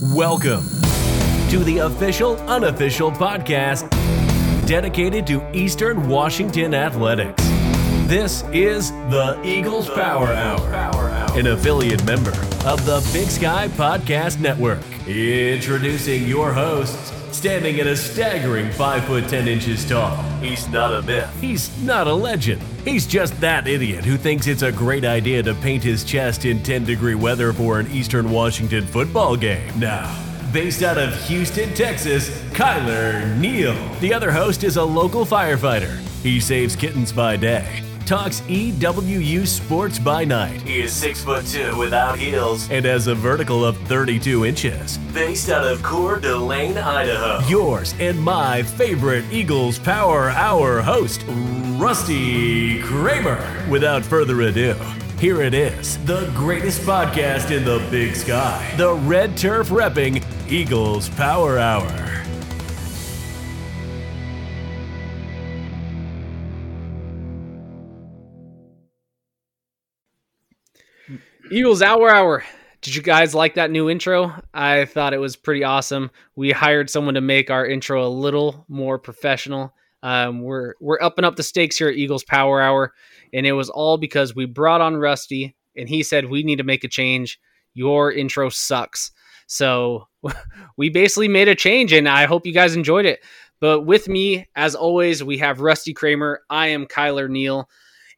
Welcome to the official, unofficial podcast dedicated to Eastern Washington athletics. This is the Eagles Power Hour, an affiliate member of the Big Sky Podcast Network. Introducing your hosts, standing at a staggering 5 foot 10 inches tall. He's not a myth. He's not a legend. He's just that idiot who thinks it's a great idea to paint his chest in 10 degree weather for an Eastern Washington football game. Now, based out of Houston, Texas, Kyler Neal. The other host is a local firefighter. He saves kittens by day. Talks EWU sports by night. He is six foot two without heels and has a vertical of 32 inches. Based out of Coeur d'Alene, Idaho. Yours and my favorite Eagles Power Hour host, Rusty Kramer. Without further ado, here it is, the greatest podcast in the big sky, the Red Turf Repping Eagles Power Hour. Eagles Power Hour. Did you guys like that new intro? I thought it was pretty awesome. We hired someone to make our intro a little more professional. Um, we're we're upping up the stakes here at Eagles Power Hour, and it was all because we brought on Rusty, and he said we need to make a change. Your intro sucks, so we basically made a change, and I hope you guys enjoyed it. But with me, as always, we have Rusty Kramer. I am Kyler Neal,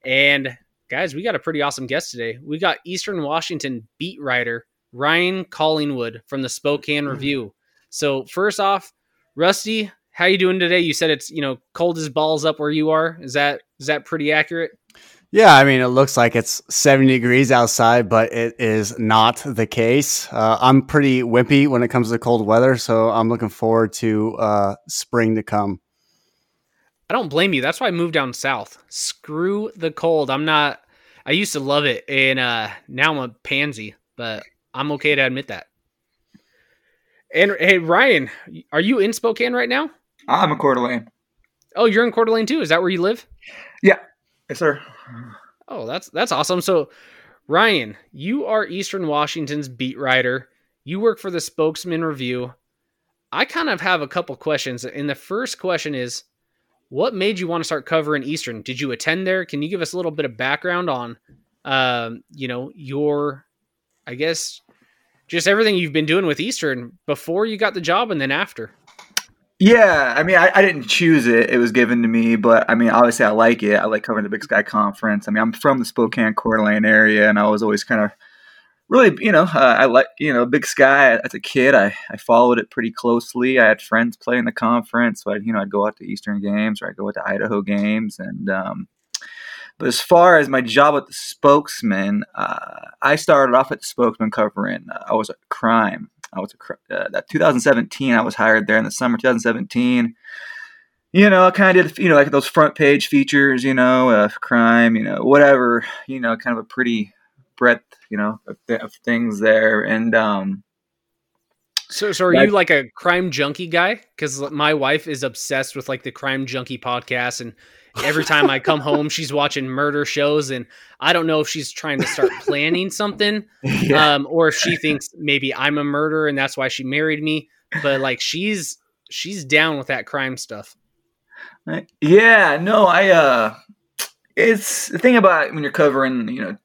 and guys, we got a pretty awesome guest today. We got Eastern Washington beat writer Ryan Collingwood from the Spokesman Review. So first off, Rusty, how you doing today? You said it's you know cold as balls up where you are. Is that is that pretty accurate? Yeah, I mean, it looks like it's 70 degrees outside, but it is not the case. Uh, I'm pretty wimpy when it comes to cold weather, so I'm looking forward to uh, spring to come. I don't blame you. That's why I moved down south. Screw the cold. I'm not. I used to love it, and uh, now I'm a pansy, but I'm okay to admit that. And hey, Ryan, are you in Spokane right now? I'm in Coeur d'Alene. Oh, you're in Coeur d'Alene too. Is that where you live? Yeah, yes, sir. Oh, that's that's awesome. So, Ryan, you are Eastern Washington's beat writer. You work for the Spokesman Review. I kind of have a couple questions, and the first question is, what made you want to start covering Eastern? Did you attend there? Can you give us a little bit of background on, um, you know, your, I guess, just everything you've been doing with Eastern before you got the job and then after? Yeah, I mean, I, I, didn't choose it; it was given to me. But I mean, obviously, I like it. I like covering the Big Sky Conference. I mean, I'm from the Spokane Coeur d'Alene area, and I was always kind of really, you know, uh, I like, you know, Big Sky. As a kid, I, I followed it pretty closely. I had friends play in the conference, so I, you know, I'd go out to Eastern games or I'd go out to Idaho games, and um, but as far as my job at the Spokesman, uh, I started off at the Spokesman covering. Uh, I was a crime I was a, uh, that 2017. I was hired there in the summer 2017. You know, I kind of did you know like those front page features, you know, crime, you know, whatever, you know, kind of a pretty breadth, you know, of, th- of things there, and um. So, so are you like a crime junkie guy? Because my wife is obsessed with like the crime junkie podcast, and every time I come home, she's watching murder shows, and I don't know if she's trying to start planning something, yeah. um, or if she thinks maybe I'm a murderer and that's why she married me. But like she's she's down with that crime stuff. Yeah, no, I uh, it's the thing about when you're covering, you know,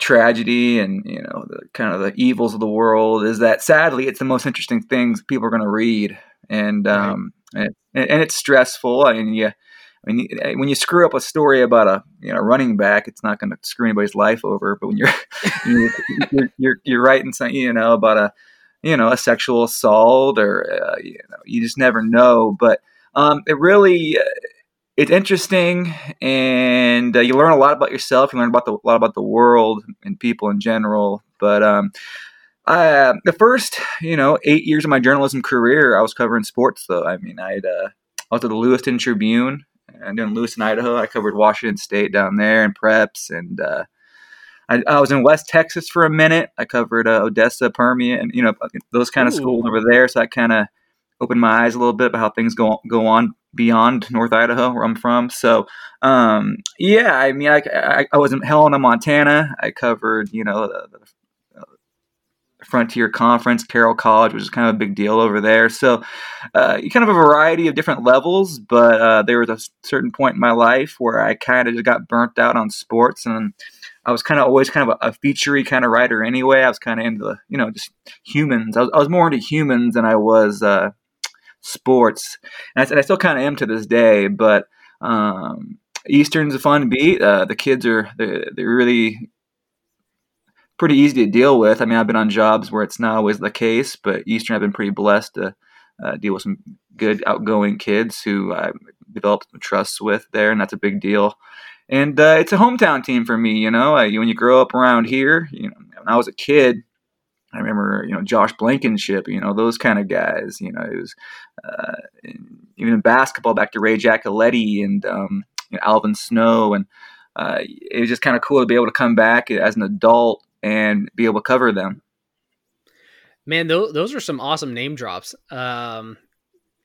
tragedy and you know the kind of the evils of the world is that sadly it's the most interesting things people are going to read and um right. and, and, it's stressful I and mean, yeah I mean, when you screw up a story about a you know running back, it's not going to screw anybody's life over. But when you're you're, you're, you're, you're writing something, you know, about a you know a sexual assault or uh, you know you just never know. But um, it really uh, it's interesting, and uh, you learn a lot about yourself. You learn about the, a lot about the world and people in general. But um, uh, the first, you know, eight years of my journalism career, I was covering sports. Though I mean, I'd uh, I was at the Lewiston Tribune and in Lewiston, Idaho. I covered Washington State down there and preps, and uh, I, I, was in West Texas for a minute. I covered uh, Odessa, Permian, you know those kind of schools over there. So I kind of opened my eyes a little bit about how things go go on beyond North Idaho, where I'm from. So um, yeah, I mean, I, I, I was in Helena, Montana. I covered you know the, the Frontier Conference, Carroll College, which is kind of a big deal over there. So, uh, you kind of a variety of different levels, but uh, there was a certain point in my life where I kind of just got burnt out on sports, and I was kind of always kind of a, a featurey kind of writer anyway. I was kind of into the, you know, just humans. I was, I was more into humans than I was uh, sports, and I, and I still kind of am to this day. But um, Eastern's a fun beat. Uh, the kids are they're, they're really pretty easy to deal with. I mean, I've been on jobs where it's not always the case, but Eastern I've been pretty blessed to uh, deal with some good outgoing kids who I developed trust with there, and that's a big deal. And uh, it's a hometown team for me. You know, I, when you grow up around here, you know, when I was a kid, I remember, you know, Josh Blankenship, you know, those kind of guys. You know, it was uh, even in basketball back to Ray Giacoletti and um, you know, Alvin Snow, and uh, it was just kind of cool to be able to come back as an adult and be able to cover them. Man, those those are some awesome name drops. Um,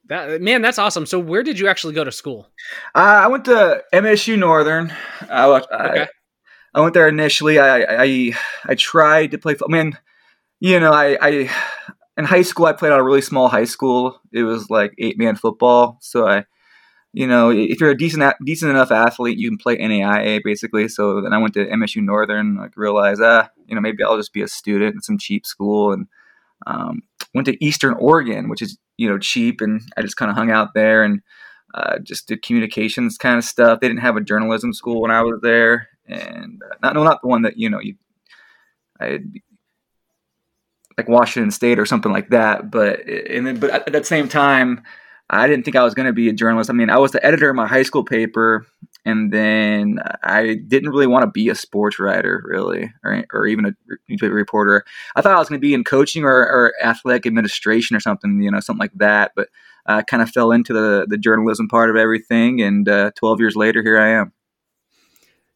that man, that's awesome. So, where did you actually go to school? Uh, I went to MSU Northern. I, okay. I, I went there initially. I, I I tried to play. I mean, you know, I, I in high school I played on a really small high school. It was like eight man football. So I, you know, if you're a decent decent enough athlete, you can play NAIA basically. So then I went to MSU Northern. Like realized, ah, you know, maybe I'll just be a student in some cheap school, and um, went to Eastern Oregon, which is you know cheap, and I just kind of hung out there and uh, just did communications kind of stuff. They didn't have a journalism school when I was there, and uh, not no, not the one that you know you I like Washington State or something like that. But and then, but at that same time, I didn't think I was going to be a journalist. I mean, I was the editor of my high school paper, and then I didn't really want to be a sports writer, really, or, or even a newspaper reporter. I thought I was going to be in coaching or, or, athletic administration or something, you know, something like that. But I kind of fell into the the journalism part of everything, and uh, 12 years later, here I am.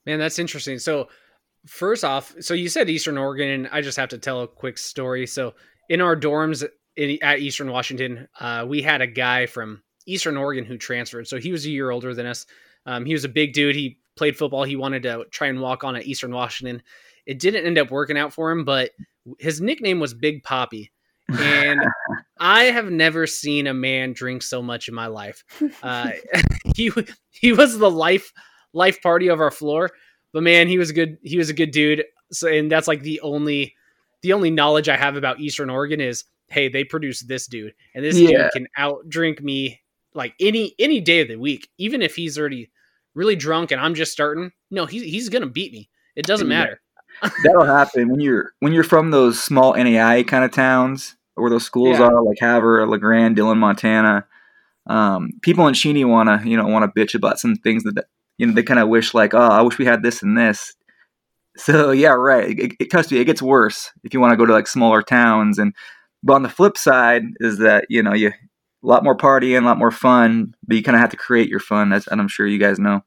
Man, that's interesting. So, first off, so you said Eastern Oregon, and I just have to tell a quick story. So, in our dorms in, at Eastern Washington, uh, we had a guy from Eastern Oregon who transferred. So he was a year older than us. Um, he was a big dude. He played football. He wanted to try and walk on at Eastern Washington. It didn't end up working out for him, but his nickname was Big Poppy. And I have never seen a man drink so much in my life. Uh, he he was the life life party of our floor, but man, he was a good he was a good dude. So and that's like the only the only knowledge I have about Eastern Oregon is hey, they produce this dude, and this yeah. dude can out drink me like any any day of the week, even if he's already really drunk and I'm just starting. No, he's he's gonna beat me. It doesn't yeah. matter. That'll happen when you're when you're from those small NAI kind of towns where those schools yeah. are, like Havre, La Grande, Dillon, Montana. Um, people in Cheney want to you know want to bitch about some things that you know they kind of wish like oh I wish we had this and this. So yeah, right. It, it, trust me, it gets worse if you want to go to like smaller towns and but on the flip side is that you know you a lot more partying, a lot more fun, but you kind of have to create your fun, as and I'm sure you guys know.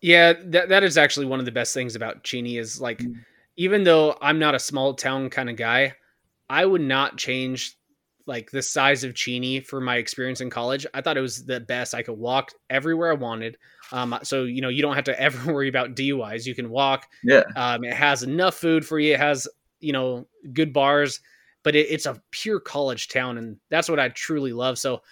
Yeah, that that is actually one of the best things about Cheney is like, mm. even though I'm not a small town kind of guy, I would not change like the size of Cheney for my experience in college. I thought it was the best. I could walk everywhere I wanted. Um, so you know you don't have to ever worry about DUIs. You can walk. Yeah. Um, it has enough food for you. It has you know good bars but it, it's a pure college town, and that's what I truly love. So,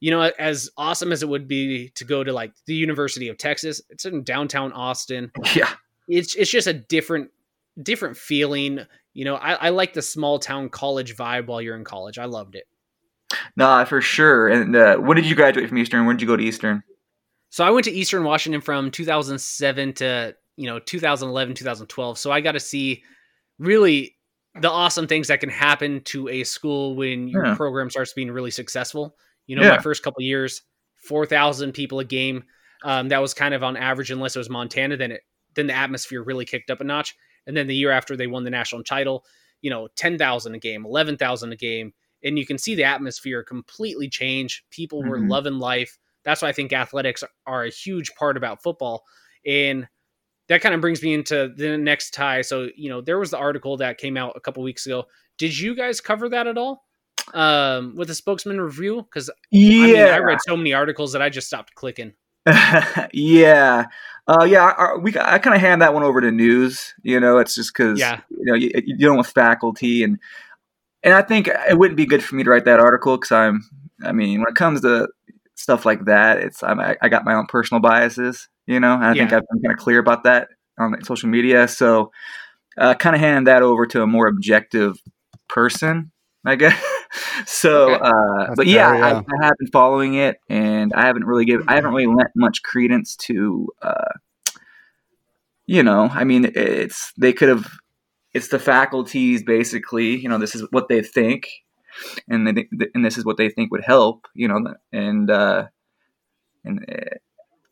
you know, as awesome as it would be to go to like the University of Texas, it's in downtown Austin. Yeah, it's it's just a different different feeling. You know, I, I like the small town college vibe while you're in college. I loved it. Nah, for sure. And uh, when did you graduate from Eastern? When did you go to Eastern? So I went to Eastern Washington from 2007 to you know 2011 2012 so i got to see really the awesome things that can happen to a school when your yeah. program starts being really successful. You know, yeah. my first couple years, four thousand people a game. Um, that was kind of on average, unless it was Montana. Then it then the atmosphere really kicked up a notch. And then the year after they won the national title, you know, ten thousand a game, eleven thousand a game, and you can see the atmosphere completely change. People were mm-hmm. loving life. That's why I think athletics are a huge part about football. And that kind of brings me into the next tie. So, you know, there was the article that came out a couple weeks ago. Did you guys cover that at all? Um, with the spokesman review? Because yeah, I, mean, I read so many articles that I just stopped clicking. yeah, uh, yeah. I, we I kind of hand that one over to news. You know, it's just because yeah, you know you, you dealing with faculty and and I think it wouldn't be good for me to write that article because I'm. I mean, when it comes to stuff like that, it's I'm, I got my own personal biases, you know. And I think I've been kind of clear about that on social media. So, uh, kind of hand that over to a more objective person, I guess. so, Okay. uh, but yeah, fair, yeah. I, I have been following it, and I haven't really given I haven't really lent much credence to. Uh, you know, I mean, it's they could have. It's the faculties basically. You know, this is what they think, and they and this is what they think would help. You know, and uh, and uh,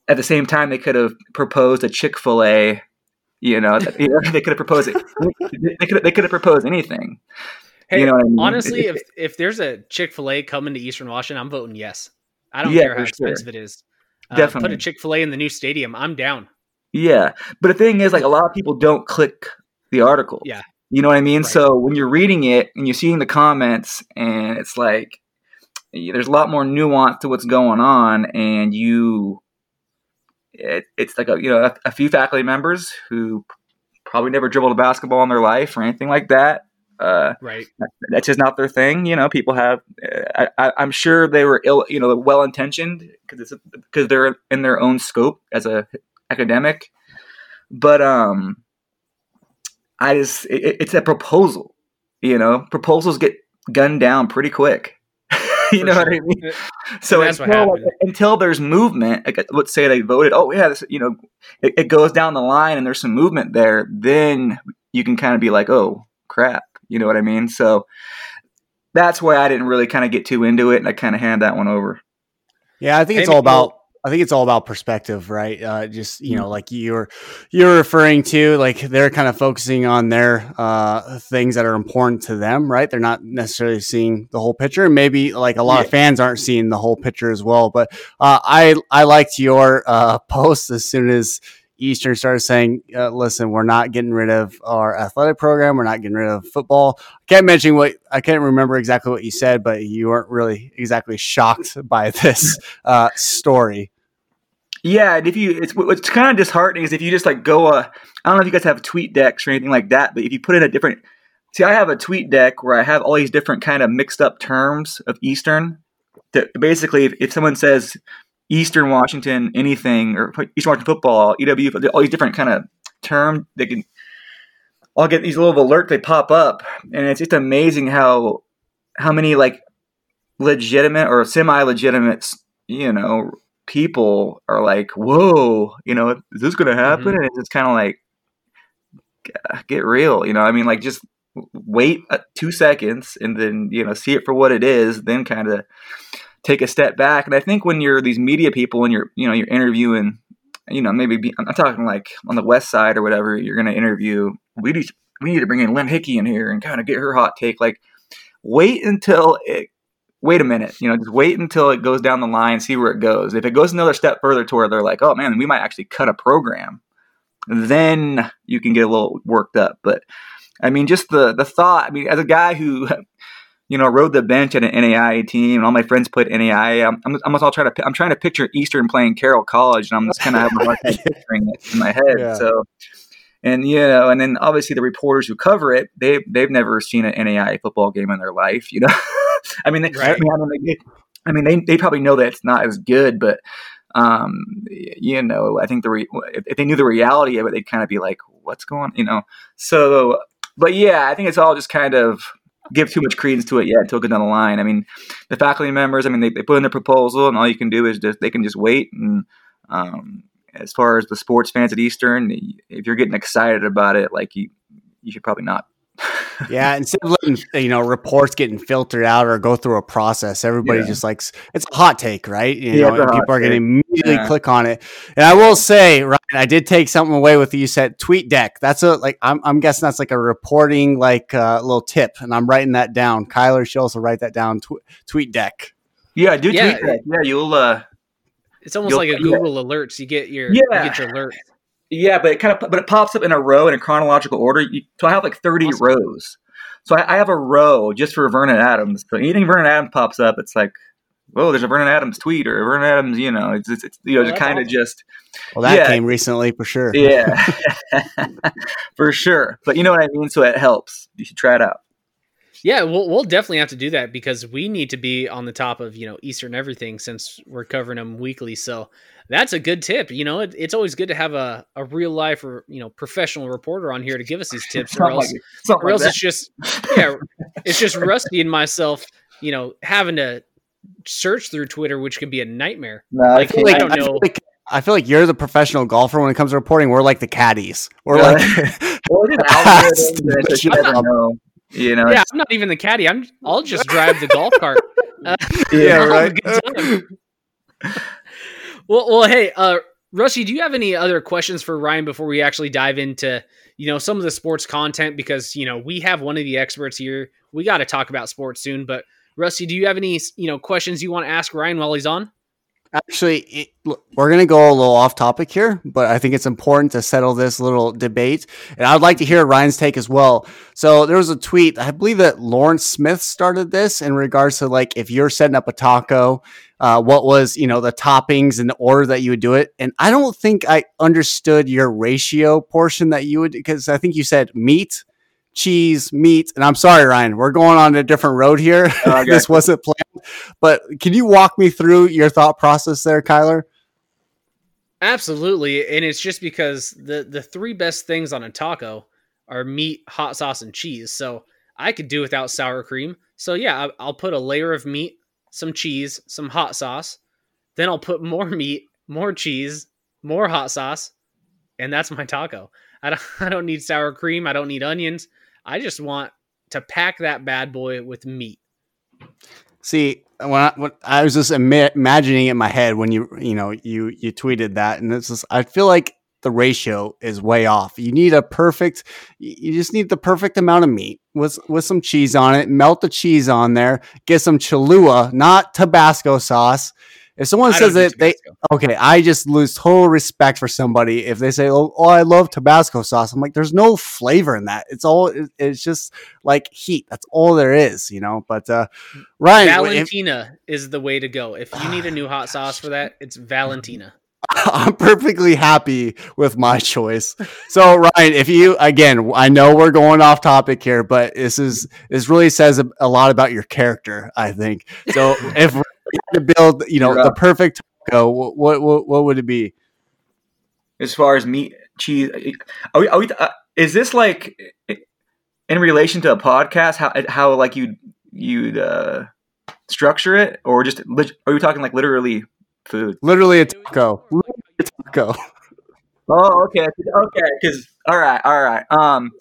at the same time, they could have proposed a Chick Fil A. You know, that- you know, they could have proposed it. They could they could have proposed anything. Hey, you know I mean? honestly, if if there's a Chick Fil A coming to Eastern Washington, I'm voting yes. I don't Yeah, care how for sure. expensive it is. Uh, Definitely. put a Chick Fil A in the new stadium. I'm down. Yeah, but the thing is, like, a lot of people don't click the article. Yeah. You know what I mean. Right. So when you're reading it and you're seeing the comments, and it's like there's a lot more nuance to what's going on, and you, it, it's like a you know a, a few faculty members who probably never dribbled a basketball in their life or anything like that. Uh, Right. that's just not their thing. You know, people have. Uh, I, I, I'm sure they were ill, you know, well intentioned because it's because they're in their own scope as a academic. But um, I just it, it's a proposal. You know, proposals get gunned down pretty quick. you For know what. I mean? Uh, So that's what until, happened. until there's movement, like let's say they voted, oh yeah, this, you know, it, it goes down the line and there's some movement there, then you can kind of be like, oh crap, you know what I mean? So that's why I didn't really kind of get too into it, and I kind of hand that one over. Yeah, I think it's Maybe all we'll- about. I think it's all about perspective, right? Uh, just you know, like you're you're referring to, like they're kind of focusing on their uh, things that are important to them, right? They're not necessarily seeing the whole picture. Maybe like a lot of fans aren't seeing the whole picture as well. But uh, I I liked your uh, post as soon as Eastern started saying, uh, "Listen, we're not getting rid of our athletic program. We're not getting rid of football." I can't mention what I can't remember exactly what you said, but you weren't really exactly shocked by this uh, story. Yeah, and if you, it's what's kind of disheartening is if you just like go, uh, I don't know if you guys have tweet decks or anything like that, but if you put in a different, see, I have a tweet deck where I have all these different kind of mixed up terms of Eastern. That basically, if, if someone says Eastern Washington anything or Eastern Washington football, EW, all these different kind of term, they can. I'll get these little alerts they pop up, and it's just amazing how how many like legitimate or semi-legitimate, you know, people are like, "Whoa, you know, is this going to happen?" Mhm. And it's just kind of like, get real, you know. I mean, like just wait uh, two seconds and then you know see it for what it is, then kind of take a step back. And I think when you're these media people and you're you know you're interviewing, you know, maybe be, I'm talking like on the west side or whatever, you're going to interview. We need we need to bring in Lynn Hickey in here and kind of get her hot take. Like, wait until it wait a minute, you know, just wait until it goes down the line, see where it goes. If it goes another step further to where they're like, oh man, we might actually cut a program, then you can get a little worked up. But I mean, just the the thought. I mean, as a guy who, you know, rode the bench at an NAIA team, and all my friends played NAIA, I'm, I'm almost all trying to I'm trying to picture Eastern playing Carroll College, and I'm just kind of having a hard time picturing it in my head. Yeah. So. And you know, and then obviously the reporters who cover it, they they've never seen an NAIA football game in their life. You know, I mean, they, I Right. mean, I mean, they, I mean, they, they probably know that it's not as good, but um, you know, I think the re- if, if they knew the reality of it, they'd kind of be like, "What's going?" You know. So, but yeah, I think it's all just kind of give too much credence to it yet until it goes down the line. I mean, the faculty members, I mean, they, they put in their proposal, and all you can do is just they can just wait. And um, as far as the sports fans at Eastern, if you're getting excited about it, like you, you should probably not. Yeah, instead of letting you know reports getting filtered out or go through a process, everybody Yeah. just likes it's a hot take, right? You Yeah, know, it's a and hot people are going to immediately Yeah. click on it. And I will say, Ryan, I did take something away with you said tweet deck. That's a like I'm, I'm guessing that's like a reporting like uh, little tip, and I'm writing that down. Kyler should also write that down. Tw- tweet deck. Yeah, do Yeah, tweet that. Yeah, you'll. uh It's almost You'll- like a yeah. Google alerts. You get your yeah. you Yeah. get your alert. Yeah, but it kind of but it pops up in a row in a chronological order. You, so I have like thirty Awesome. rows. So I, I have a row just for Vernon Adams. So anything Vernon Adams pops up, it's like, whoa, there's a Vernon Adams tweet or a Vernon Adams. You know, it's it's, it's you know, Oh, just kind of awesome. just Well, that Yeah. came recently for sure. yeah, for sure. But you know what I mean. So it helps. You should try it out. Yeah, we'll we'll definitely have to do that because we need to be on the top of you know Eastern everything since we're covering them weekly. So that's a good tip. You know, it, it's always good to have a, a real life or you know professional reporter on here to give us these tips, or else, like, or else it's just yeah, it's just Rusty and myself. You know, having to search through Twitter, which can be a nightmare. No, Like, I, I don't feel know. like- I feel like you're the professional golfer when it comes to reporting. We're like the caddies. We're Yeah. like well, it's algorithms, and it's just, you never know. You know, Yeah, I'm not even the caddy. I'm I'll just drive the golf cart. Uh, yeah, I'll have a right. Well, well, hey, uh, Rusty, do you have any other questions for Ryan before we actually dive into you know some of the sports content? Because you know we have one of the experts here. We got to talk about sports soon. But Rusty, do you have any you know questions you want to ask Ryan while he's on? Actually, it, we're going to go a little off topic here, but I think it's important to settle this little debate. And I'd like to hear Ryan's take as well. So there was a tweet, I believe that Lawrence Smith started this in regards to like if you're setting up a taco, uh, what was, you know, the toppings and the order that you would do it. And I don't think I understood your ratio portion that you would, because I think you said meat, cheese, meat. And I'm sorry, Ryan, we're going on a different road here. I this wasn't planned. But can you walk me through your thought process there, Kyler? Absolutely, and it's just because the the three best things on a taco are meat, hot sauce, and cheese. So I could do without sour cream. So yeah, I'll put a layer of meat, some cheese, some hot sauce. Then I'll put more meat, more cheese, more hot sauce, and that's my taco. I don't I don't need sour cream. I don't need onions. I just want to pack that bad boy with meat. See, when I, when I was just imagining in my head when you you know you you tweeted that, and it's just I feel like the ratio is way off. You need a perfect, you just need the perfect amount of meat with with some cheese on it. Melt the cheese on there. Get some Cholula, not Tabasco sauce. If someone I says that they okay, I just lose total respect for somebody if they say, "Oh, oh I love Tabasco sauce." I'm like, "There's no flavor in that. It's all. It's just like heat. That's all there is, you know." But uh, Ryan, if- Valentina is the way to go. If you need a new hot sauce for that, it's Valentina. I'm perfectly happy with my choice. So Ryan, if you again, I know we're going off topic here, but this is this really says a, a lot about your character. I think so. if we had to build, you know, the perfect taco, what, what what what would it be? as far as meat, cheese, are we, are we, uh, is this like in relation to a podcast? How how like you you'd uh, structure it, or just are you talking like literally food? Literally a taco. Literally a taco. Oh, okay, okay. Because all right, all right. Um,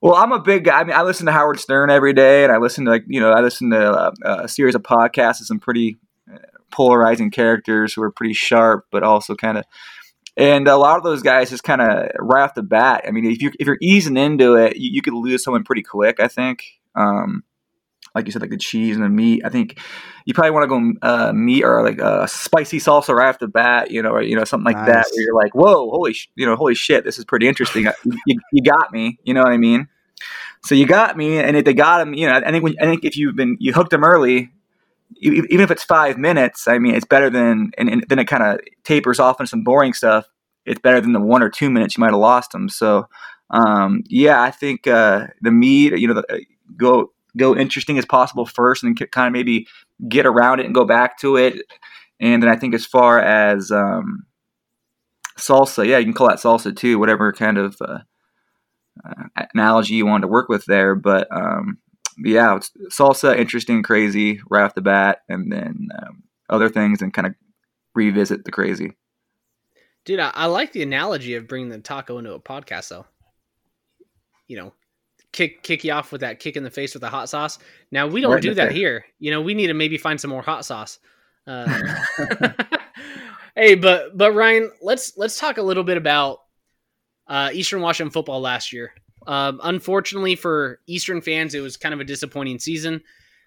well, I'm a big guy. I mean, I listen to Howard Stern every day, and I listen to like you know, I listen to uh, a series of podcasts of some pretty uh, polarizing characters who are pretty sharp, but also kind of. And a lot of those guys just kind of right off the bat. I mean, if you if you're easing into it, you, you could lose someone pretty quick. I think. Um, like you said, like the cheese and the meat. I think you probably want to go uh, meat or like a spicy salsa right off the bat, you know, or you know something like that, where you're like, whoa, holy, sh- you know, holy shit, this is pretty interesting. you, you got me, you know what I mean? So you got me, and if they got them, you know, I think when, I think if you've been you hooked them early, even if it's five minutes, I mean, it's better than, and, and then it kind of tapers off into some boring stuff. It's better than the one or two minutes you might have lost them. So, um, yeah, I think uh, the meat, you know, the, uh, go go interesting as possible first, and kind of maybe get around it and go back to it. And then I think as far as um, salsa, yeah, you can call that salsa too, whatever kind of uh, uh, analogy you want to work with there. But um, yeah, salsa, interesting, crazy right off the bat, and then um, other things, and kind of revisit the crazy. Dude, I, I like the analogy of bringing the taco into a podcast, though. You know, kick kick you off with that kick in the face with the hot sauce. Now we don't Right do that face. here. You know, we need to maybe find some more hot sauce. Uh, hey, but but Ryan, let's let's talk a little bit about uh, Eastern Washington football last year. Um, unfortunately for Eastern fans, it was kind of a disappointing season.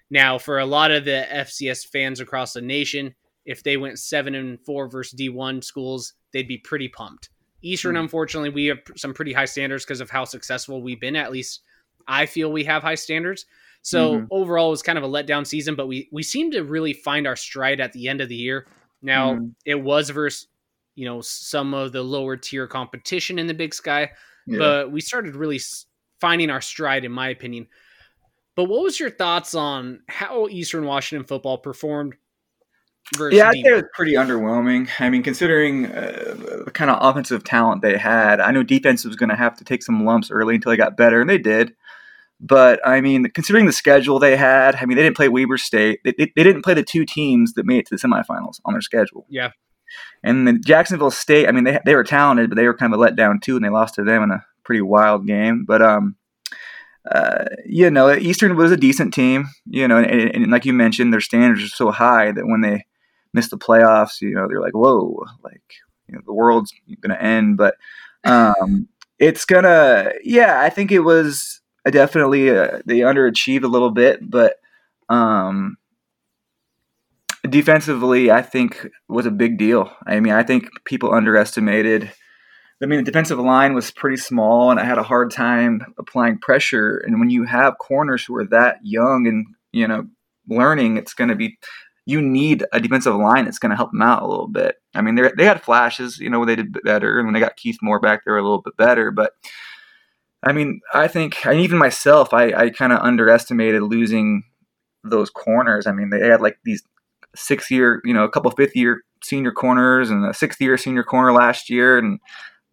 Now, for a lot of the FCS fans across the nation, if they went seven and four versus D1 schools, they'd be pretty pumped. Eastern, Hmm. unfortunately, we have some pretty high standards because of how successful we've been. At least I feel we have high standards. So Mhm. overall, it was kind of a letdown season, but we we seem to really find our stride at the end of the year. Now Mhm. it was versus you know some of the lower tier competition in the Big Sky, Yeah. but we started really finding our stride, in my opinion. But what was your thoughts on how Eastern Washington football performed? Yeah, I'd say it was pretty underwhelming. I mean, considering uh, the kind of offensive talent they had, I know defense was going to have to take some lumps early until they got better, and they did. But I mean, considering the schedule they had, I mean, they didn't play Weber State. They, they, they didn't play the two teams that made it to the semifinals on their schedule. Yeah. And the Jacksonville State, I mean, they they were talented, but they were kind of a letdown too, and they lost to them in a pretty wild game. But um, uh, you know, Eastern was a decent team. You know, and, and, like you mentioned, their standards are so high that when they miss the playoffs, you know, they're like, whoa, like you know, the world's gonna end. But um, it's gonna, yeah, I think it was definitely uh, they underachieved a little bit, but um, defensively, I think was a big deal. I mean, I think people underestimated. I mean, the defensive line was pretty small, and I had a hard time applying pressure. And when you have corners who are that young and you know learning, it's going to be you need a defensive line that's going to help them out a little bit. I mean, they they had flashes, you know, when they did better, and when they got Keith Moore back, they were a little bit better. But I mean, I think, and even myself, I, I kind of underestimated losing those corners. I mean, they had like these six year, you know, a couple fifth year senior corners and a sixth year senior corner last year, and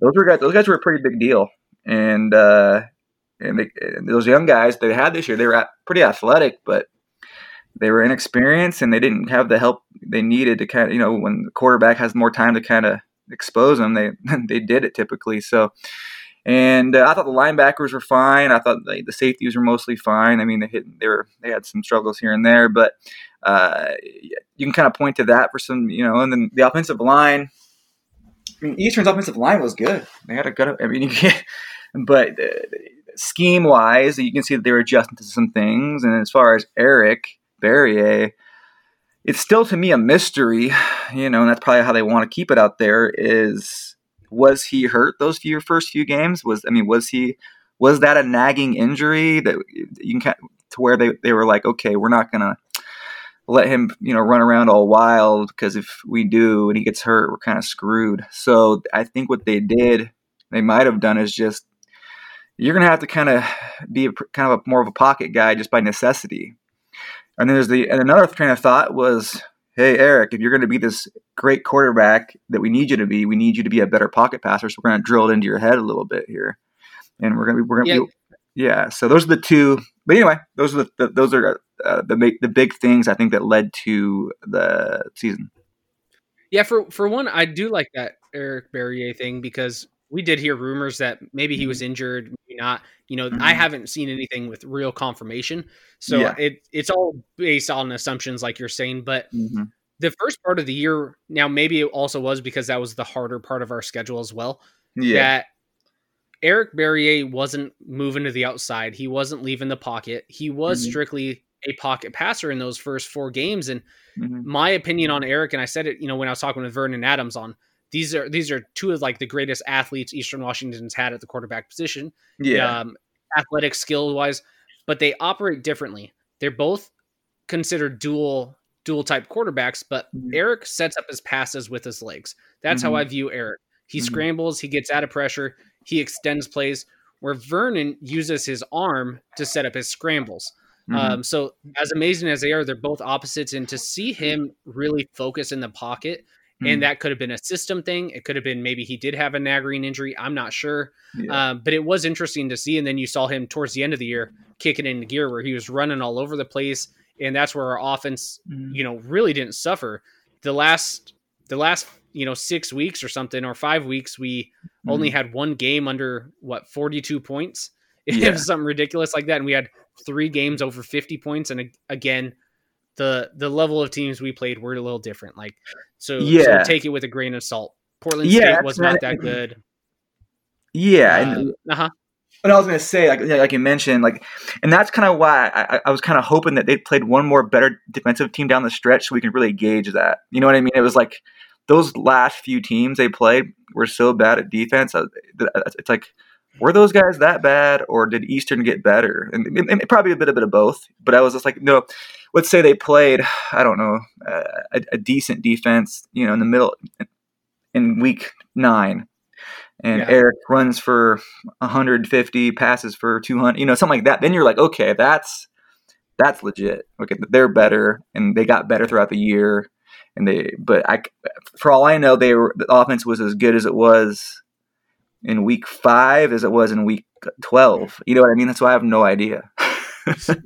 those were guys. Those guys were a pretty big deal, and uh, and, they, those young guys they had this year, they were pretty athletic, but they were inexperienced and they didn't have the help they needed to kind of, you know, when the quarterback has more time to kind of expose them, they they did it typically. So and uh, I thought the linebackers were fine. I thought the, the, safeties were mostly fine. I mean, they hit, they were they had some struggles here and there, but uh, you can kind of point to that for some, you know. And then the offensive line. I mean, Eastern's offensive line was good. They had a good. I mean, you can but uh, scheme wise, you can see that they were adjusting to some things. And as far as Eric Barriere, it's still to me a mystery, you know, and that's probably how they want to keep it out there. Is was he hurt those few first few games? Was I mean, was he was that a nagging injury that you can to where they, they were like, okay, we're not gonna let him you know run around all wild because if we do and he gets hurt, we're kind of screwed. So I think what they did, they might have done is just you're gonna have to kind of be a, kind of a, more of a pocket guy just by necessity. And then there's the and another train of thought was hey Eric, if you're going to be this great quarterback that we need you to be, we need you to be a better pocket passer. So we're going to drill it into your head a little bit here, and we're going to be we're going to yeah. be yeah. So those are the two. But anyway, those are the, the those are uh, the the big things I think that led to the season. Yeah, for for one, I do like that Eric Barriere thing because we did hear rumors that maybe he was mm-hmm. injured, maybe not. You know, mm-hmm. I haven't seen anything with real confirmation, so yeah. it it's all based on assumptions, like you're saying. But mm-hmm. the first part of the year, now maybe it also was because that was the harder part of our schedule as well. Yeah. That Eric Barriere wasn't moving to the outside. He wasn't leaving the pocket. He was mm-hmm. strictly a pocket passer in those first four games. And mm-hmm. my opinion on Eric, and I said it, you know, when I was talking with Vernon Adams on these are these are two of like the greatest athletes Eastern Washington's had at the quarterback position. Yeah, um, athletic skill wise, but they operate differently. They're both considered dual dual type quarterbacks, but mm-hmm. Eric sets up his passes with his legs. That's mm-hmm. how I view Eric. He mm-hmm. scrambles, he gets out of pressure, he extends plays. Where Vernon uses his arm to set up his scrambles. Mm-hmm. Um, so as amazing as they are, they're both opposites, and to see him really focus in the pocket and hmm. that could have been a system thing. It could have been maybe he did have a nagging injury. I'm not sure. Yeah. Um, but it was interesting to see. And then you saw him towards the end of the year kicking into gear where he was running all over the place. And that's where our offense, mm-hmm. you know, really didn't suffer. The last, the last, you know, six weeks or something or five weeks, we mm-hmm. only had one game under what, 42 points. Yeah. It was something ridiculous like that. And we had three games over 50 points. And again, the the level of teams we played were a little different. Like so, yeah. So take it with a grain of salt. Portland yeah, State was not that good. Yeah. Uh huh. And I was going to say, like, like you mentioned, like, and that's kind of why I, I was kind of hoping that they played one more better defensive team down the stretch, so we could really gauge that. You know what I mean? It was like those last few teams they played were so bad at defense. Uh, it's like, were those guys that bad, or did Eastern get better? And, and probably a bit, a bit of both. But I was just like, no, let's say they played, I don't know, a, a decent defense, you know, in the middle in week nine, and yeah. Eric runs for 150, passes for 200, you know, something like that. Then you're like, okay, that's that's legit. Okay, they're better, and they got better throughout the year. And they, but I, for all I know, they were the offense was as good as it was in week five as it was in week twelve. You know what I mean? That's why I have no idea.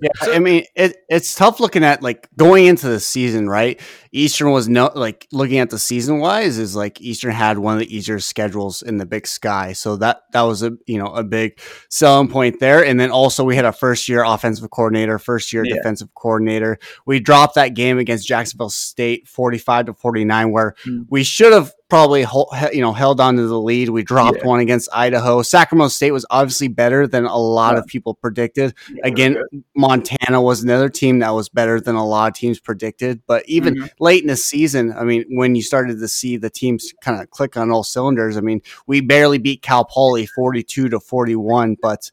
yeah, I mean it, it's tough looking at like going into the season, right? Eastern was no like looking at the season wise is like Eastern had one of the easier schedules in the Big Sky, so that that was a you know a big selling point there. And then also we had a first year offensive coordinator, first year yeah. defensive coordinator. We dropped that game against Jacksonville State, forty five to forty nine, where mm-hmm. we should have probably you know held on to the lead. We dropped yeah. one against Idaho. Sacramento State was obviously better than a lot yeah. of people predicted. Again, Montana was another team that was better than a lot of teams predicted. But even mm-hmm. late in the season, I mean, when you started to see the teams kind of click on all cylinders, I mean, we barely beat Cal Poly forty-two to forty-one. But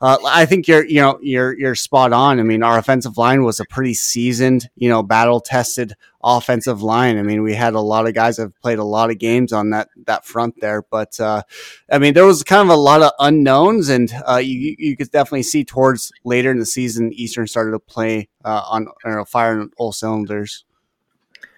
uh, I think you're you know you're you're spot on. I mean, our offensive line was a pretty seasoned, you know, battle tested offensive line. I mean, we had a lot of guys that have played a lot of games on that that front there, but uh, I mean, there was kind of a lot of unknowns, and uh, you you could definitely see towards later in the season, Eastern started to play uh, on you know, firing all cylinders.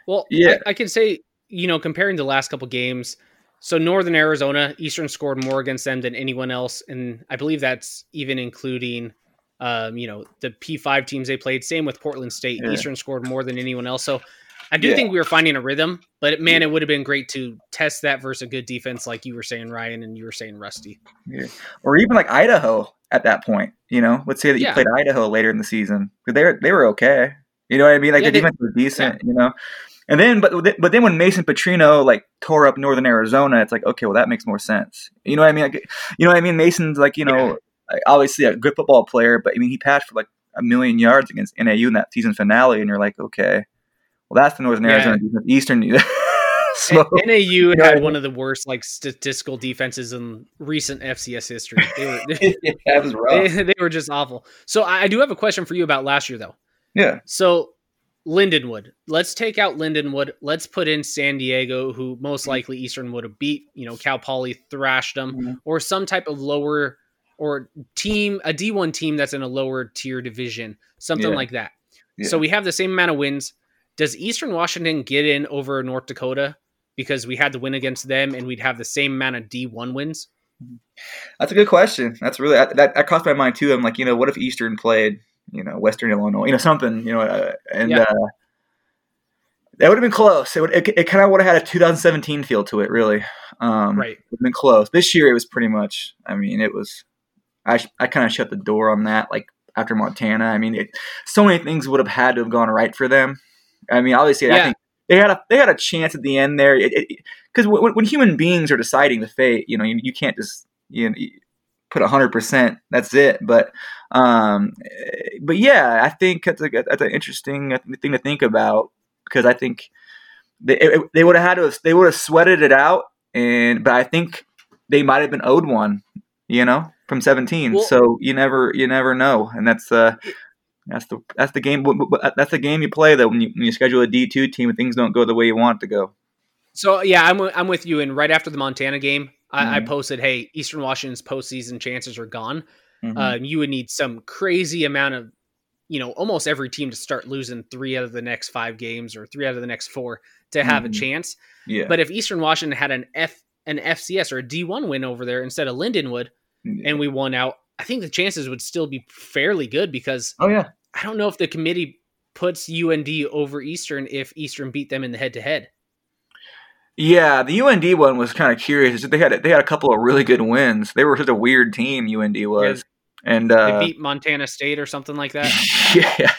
Well, yeah, I, I can say you know comparing the last couple games. So Northern Arizona, Eastern scored more against them than anyone else, and I believe that's even including um, you know, the P5 teams they played. Same with Portland State. Yeah. Eastern scored more than anyone else. So I do yeah. think we were finding a rhythm, but man, it would have been great to test that versus a good defense, like you were saying, Ryan, and you were saying, Rusty. Yeah. Or even like Idaho at that point. You know, let's say that you yeah. played Idaho later in the season, they were they were okay. You know what I mean? Like yeah, the defense was decent. You know. And then, but but then when Mason Petrino like tore up Northern Arizona, it's like okay, well that makes more sense. You know what I mean? Like, you know what I mean? Mason's like you know obviously a good football player, but I mean he passed for like a million yards against NAU in that season finale, and you're like, okay, well, that's the Northern yeah. Arizona defense. Eastern. so, NAU had one of the worst like statistical defenses in recent FCS history. They were, that was rough. They, they, were just awful. So I do have a question for you about last year, though. Yeah. So Lindenwood. Let's take out Lindenwood. Let's put in San Diego, who most likely Eastern would have beat. You know, Cal Poly thrashed them, mm-hmm. or some type of lower or team, a D1 team that's in a lower tier division, something yeah. like that. So we have the same amount of wins. Does Eastern Washington get in over North Dakota because we had to win against them and we'd have the same amount of D1 wins? That's a good question. That's really that, that crossed my mind too. I'm like, you know, what if Eastern played, you know, Western Illinois, you know, something, you know, uh, and yeah. uh, that would have been close. It would, it, it kind of would have had a 2017 feel to it, really. Um, right, would have been close. This year, it was pretty much. I mean, it was. I I kind of shut the door on that. Like after Montana, I mean, it, so many things would have had to have gone right for them I mean, obviously, yeah. I think they had a they had a chance at the end there because when, when, human beings are deciding the fate, you know, you, you can't just you know, put hundred percent. That's it. But um, but yeah, I think that's a that's an interesting thing to think about because I think they they would have had to they would have sweated it out, and but I think they might have been owed one, you know, from seventeen. Well, so you never you never know, and that's uh that's the that's the game. That's the game you play though when you when you schedule a D two team and things don't go the way you want to go. So yeah, I'm I'm with you. And right after the Montana game, I, mm-hmm. I posted, "Hey, Eastern Washington's postseason chances are gone. Mm-hmm. Uh, you would need some crazy amount of, you know, almost every team to start losing three out of the next five games or three out of the next four to have mm-hmm. a chance. Yeah. But if Eastern Washington had an F an FCS or a D one win over there instead of Lindenwood, yeah. and we won out, I think the chances would still be fairly good because oh yeah, I don't know if the committee puts UND over Eastern if Eastern beat them in the head to head. Yeah, the UND one was kind of curious. They had they had a couple of really good wins. They were such a weird team. UND was, yeah, and uh, they beat Montana State or something like that. yeah,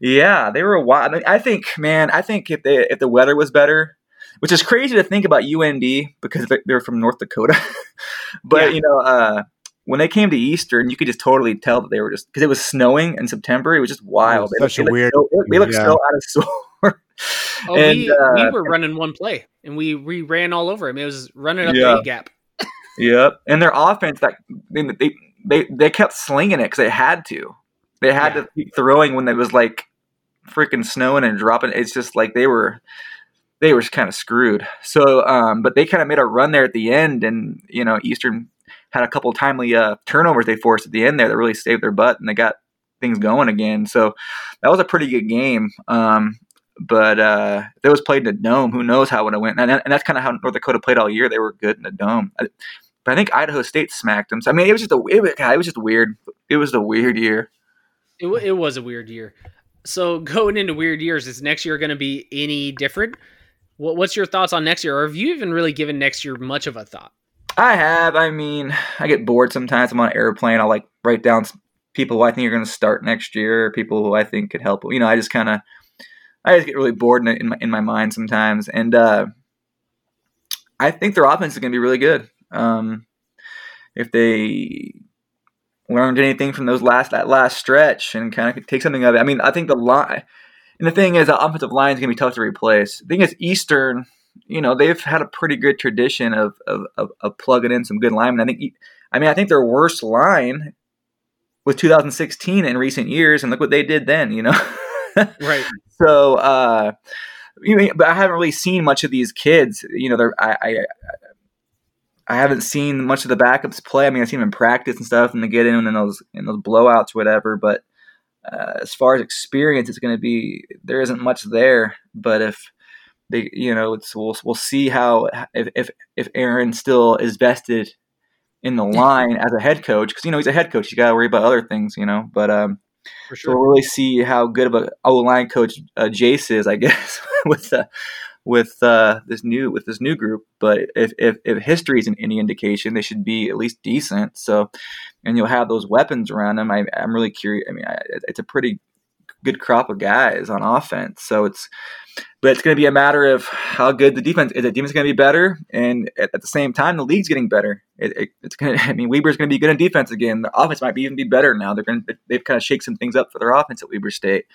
yeah, they were a wild. I think, man, I think if they if the weather was better, which is crazy to think about UND because they're from North Dakota, but yeah. you know, uh, when they came to Eastern, you could just totally tell that they were just because it was snowing in September. It was just wild. Was such they, a weird. So, they looked yeah. so out of sort. Oh, and, we, uh, we were running one play and we we ran all over him. It was running up yeah. the gap. yep, and their offense that they they they, they kept slinging it because they had to. They had yeah. to keep throwing when it was like freaking snowing and dropping. It's just like they were they were just kind of screwed. So, um, but they kind of made a run there at the end, and you know, Eastern had a couple timely uh, turnovers they forced at the end there that really saved their butt, and they got things going again. So that was a pretty good game. Um, but uh, if it was played in a dome, who knows how it would have went? And, and that's kind of how North Dakota played all year. They were good in the dome. But I think Idaho State smacked them. So I mean, it was just a it was, it was just weird. It was a weird year. It, it was a weird year. So going into weird years, is next year going to be any different? What, what's your thoughts on next year? Or have you even really given next year much of a thought? I have. I mean, I get bored sometimes. I'm on an airplane. I'll like write down people who I think are going to start next year, people who I think could help. You know, I just kind of, I just get really bored in, in, my, in my mind sometimes. And uh, I think their offense is going to be really good. Um, if they learned anything from those last that last stretch and kind of take something of it. I mean, I think the line and the thing is, the offensive line is going to be tough to replace. The thing is, Eastern, you know, they've had a pretty good tradition of of, of, of plugging in some good linemen. I think, I mean, I think their worst line was 2016 in recent years, and look what they did then. You know, right? So, uh, you know, but I haven't really seen much of these kids. You know, they're I, I I haven't seen much of the backups play. I mean, I've seen them in practice and stuff, and they get in and those in those blowouts, whatever. But uh, as far as experience, it's going to be there isn't much there. But if they, you know, it's we'll we'll see how if if if Aaron still is vested in the line as a head coach because you know he's a head coach. You got to worry about other things, you know. But um, For sure. so we'll really see how good of a O line coach uh, Jace is, I guess, with the with uh, this new with this new group. But if if, if history is any indication, they should be at least decent. So, and you'll have those weapons around them. I, I'm really curious. I mean, I, it's a pretty good crop of guys on offense. So it's but it's going to be a matter of how good the defense is. The defense going to be better, and at, at, the same time, the league's getting better. It, it, it's going to. I mean, Weber's going to be good in defense again. The offense might be even be better now. They're going. To, they've kind of shake some things up for their offense at Weber State.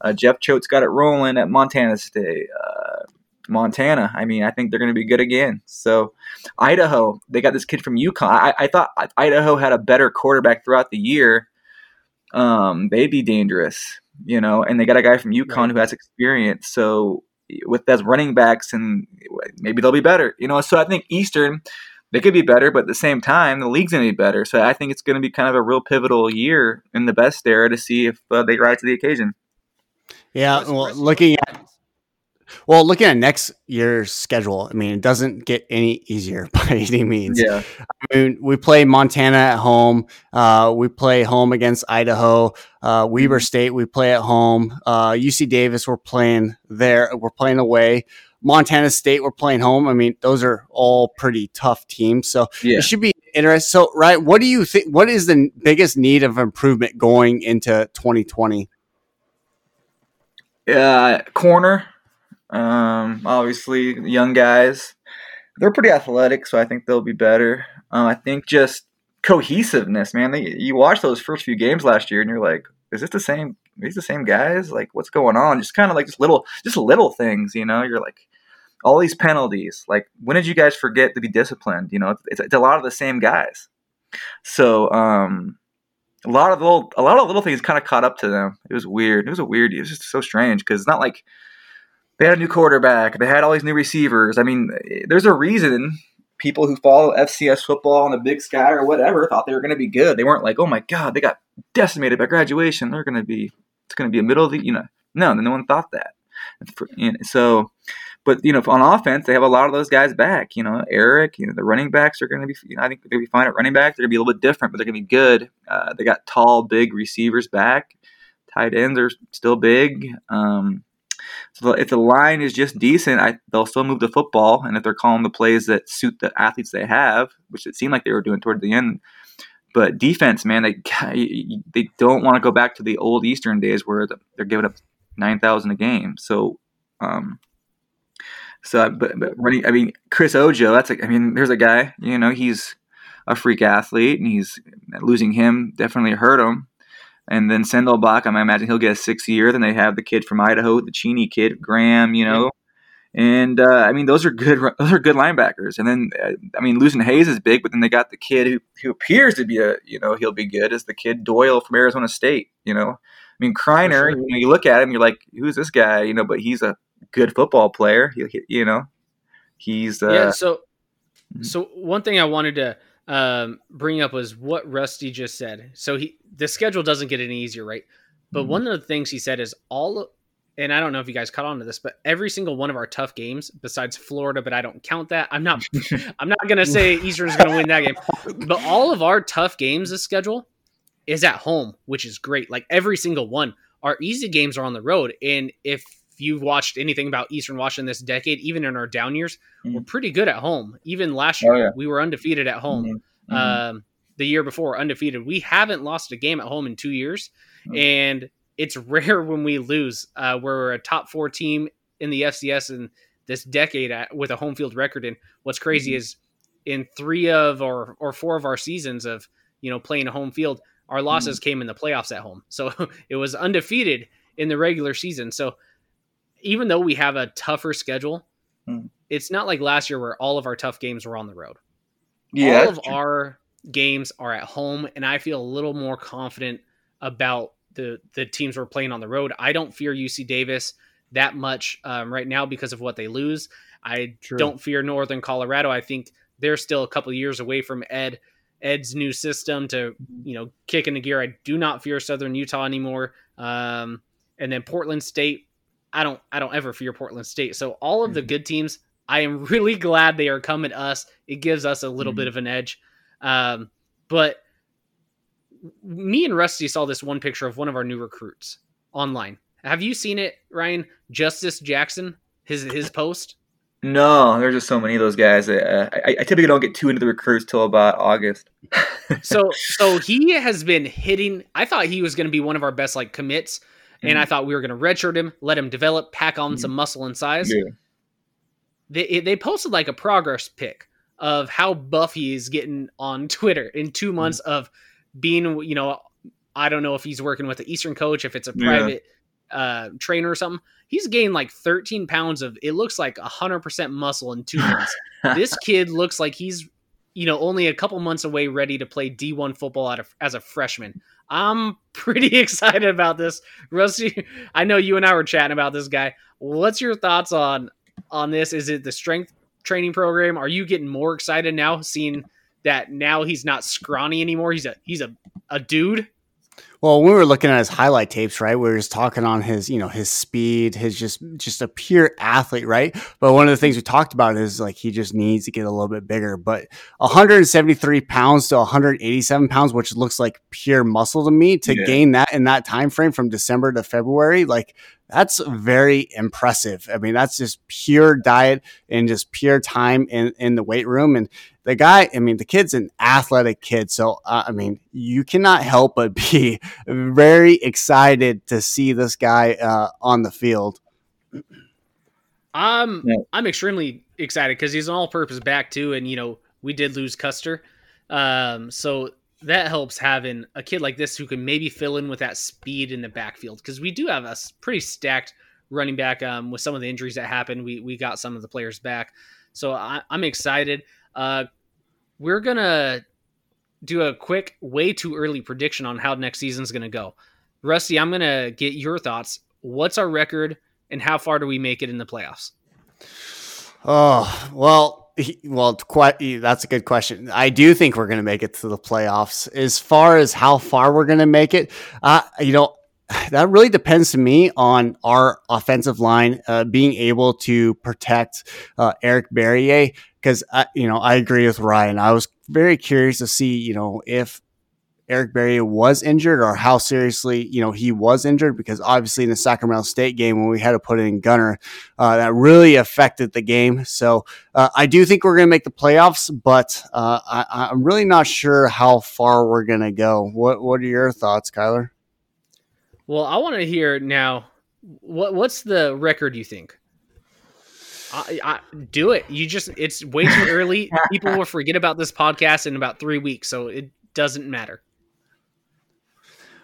Uh, Jeff Choate's got it rolling at Montana State. Uh, Montana. I mean, I think they're going to be good again. So, Idaho, they got this kid from UConn. I, I thought Idaho had a better quarterback throughout the year. Um, they'd be dangerous, you know, and they got a guy from UConn right. who has experience. So, with those running backs, and maybe they'll be better, you know. So, I think Eastern, they could be better, but at the same time, the league's going to be better. So, I think it's going to be kind of a real pivotal year in the best era to see if uh, they rise to the occasion. Yeah, well, looking at well, looking at next year's schedule, I mean, it doesn't get any easier by any means. Yeah. I mean, we play Montana at home. Uh, we play home against Idaho. Uh, Weber mm-hmm. State, we play at home. Uh, UC Davis, we're playing there. We're playing away. Montana State, we're playing home. I mean, those are all pretty tough teams. So yeah. it should be interesting. So, right, what do you think? What is the biggest need of improvement going into 2020? Uh, corner um, obviously, young guys, they're pretty athletic, so I think they'll be better. Um, I think just cohesiveness, man. They, you watch those first few games last year, and you're like, is this the same? These the same guys? Like, what's going on? Just kind of like just little, just little things, you know. You're like, all these penalties. Like, when did you guys forget to be disciplined? You know, it's, it's a lot of the same guys. So, um, a lot of little, a lot of little things kind of caught up to them. It was weird. It was a weird. It was just so strange because it's not like they had a new quarterback. They had all these new receivers. I mean, there's a reason people who follow FCS football on the Big Sky or whatever thought they were going to be good. They weren't like, oh my god, they got decimated by graduation. They're going to be, it's going to be a middle of the, you know, no, no one thought that. So, but you know, on offense, they have a lot of those guys back. You know, Eric. You know, the running backs are going to be. You know, I think they're going to be fine at running back. They're going to be a little bit different, but they're going to be good. Uh, they got tall, big receivers back. Tight ends are still big. Um, so if the line is just decent, I, they'll still move the football. And if they're calling the plays that suit the athletes they have, which it seemed like they were doing toward the end, but defense, man, they they don't want to go back to the old Eastern days where they're giving up nine thousand a game. So, um, so but, but running, I mean, Chris Ojo, that's like, I mean, there's a guy, you know, he's a freak athlete, and he's losing him definitely hurt him. And then Sendelbach, I imagine he'll get a sixth year. Then they have the kid from Idaho, the Cheney kid, Graham, you know. And uh, I mean, those are good. Those are good linebackers. And then, uh, I mean, losing Hayes is big, but then they got the kid who who appears to be a, you know, he'll be good. Is the kid Doyle from Arizona State? You know, I mean, Kreiner. Sure. You, know, you look at him, you're like, who's this guy? You know, but he's a good football player. He, you know, he's uh, yeah. So, mm-hmm. so one thing I wanted to um, bring up was what Rusty just said. So he the schedule doesn't get any easier, right? But Mhm. one of the things he said is all, and I don't know if you guys caught on to this, but every single one of our tough games, besides Florida, but I don't count that. I'm not, I'm not gonna say Eastern's gonna win that game, but all of our tough games this schedule is at home, which is great. Like every single one. Our easy games are on the road, and if you've watched anything about Eastern Washington this decade, even in our down years, we're Mhm. pretty good at home. Even last year, Oh, yeah. we were undefeated at home Mhm. Mhm. um, the year before, undefeated. We haven't lost a game at home in two years, Mm. and it's rare when we lose. Uh, we're a top four team in the FCS in this decade at, with a home field record. And what's crazy Mhm. is in three of or or four of our seasons of you know playing a home field, our losses Mm-hmm. came in the playoffs at home. So it was undefeated in the regular season. So even though we have a tougher schedule, Mm. it's not like last year where all of our tough games were on the road yeah, all of true. our games are at home and i feel a little more confident about the the teams we're playing on the road. I don't fear uc davis that much um, right now because of what they lose. I True. don't fear northern colorado. I think they're still a couple years away from ed ed's new system to you know kick into gear. I do not fear southern utah anymore. Um, and then portland state i don't i don't ever fear portland state. So all of the Mhm. good teams i am really glad they are coming to us. It gives us a little Mhm. bit of an edge um, but me and Rusty saw this one picture of one of our new recruits online. Have you seen it, Ryan? Justice Jackson, his his post. No, there's just so many of those guys. Uh, I, I typically don't get too into the recruits till about August. So so he has been hitting. I thought he was going to be one of our best like commits, and I thought we were going to redshirt him, let him develop, pack on Mhm. some muscle and size. Yeah. They they posted like a progress pic of how buff he is getting on Twitter in two months of being. You know, I don't know if he's working with the Eastern coach, if it's a Yeah. private uh, trainer or something. He's gained like 13 pounds of. It looks like 100 percent muscle in two months. this kid looks like he's you know only a couple months away ready to play d1 football out of, as a freshman i'm pretty excited about this rusty i know you and i were chatting about this guy what's your thoughts on on this is it the strength training program are you getting more excited now seeing that now he's not scrawny anymore he's a he's a, a dude Well, we were looking at his highlight tapes, right, we were just talking on his, you know, his speed, his just just a pure athlete, right? But one of the things we talked about is like he just needs to get a little bit bigger. But 173 pounds to 187 pounds, which looks like pure muscle to me, to Yeah. gain that in that time frame from December to February, like that's very impressive. I mean, that's just pure diet and just pure time in in the weight room and the guy, I mean, the kid's an athletic kid. So, uh, I mean, you cannot help but be very excited to see this guy uh, on the field. I'm Yeah. I'm extremely excited because he's an all-purpose back too, and you know we did lose Custer, um, so that helps having a kid like this who can maybe fill in with that speed in the backfield because we do have a pretty stacked running back um, with some of the injuries that happened. We we got some of the players back, so I, I'm excited. Uh, we're gonna do a quick, way too early prediction on how next season's gonna go. Rusty, I'm gonna get your thoughts. What's our record? and how far do we make it in the playoffs? Oh, well, he, well, quite, that's a good question. I do think we're going to make it to the playoffs. As far as how far we're going to make it, uh, you know, that really depends to me on our offensive line uh, being able to protect uh, Eric Barriere. Because, you know, I agree with Ryan. I was very curious to see, you know, if Eric Barriere was injured or how seriously, you know, he was injured because obviously in the Sacramento State game when we had to put in Gunner, uh, that really affected the game. So uh, I do think we're going to make the playoffs, but uh, I, I'm really not sure how far we're going to go. What What are your thoughts, Kyler? Well, I want to hear now. What What's the record you think? I, I, do it. You just it's way too early. People will forget about this podcast in about three weeks, so it doesn't matter.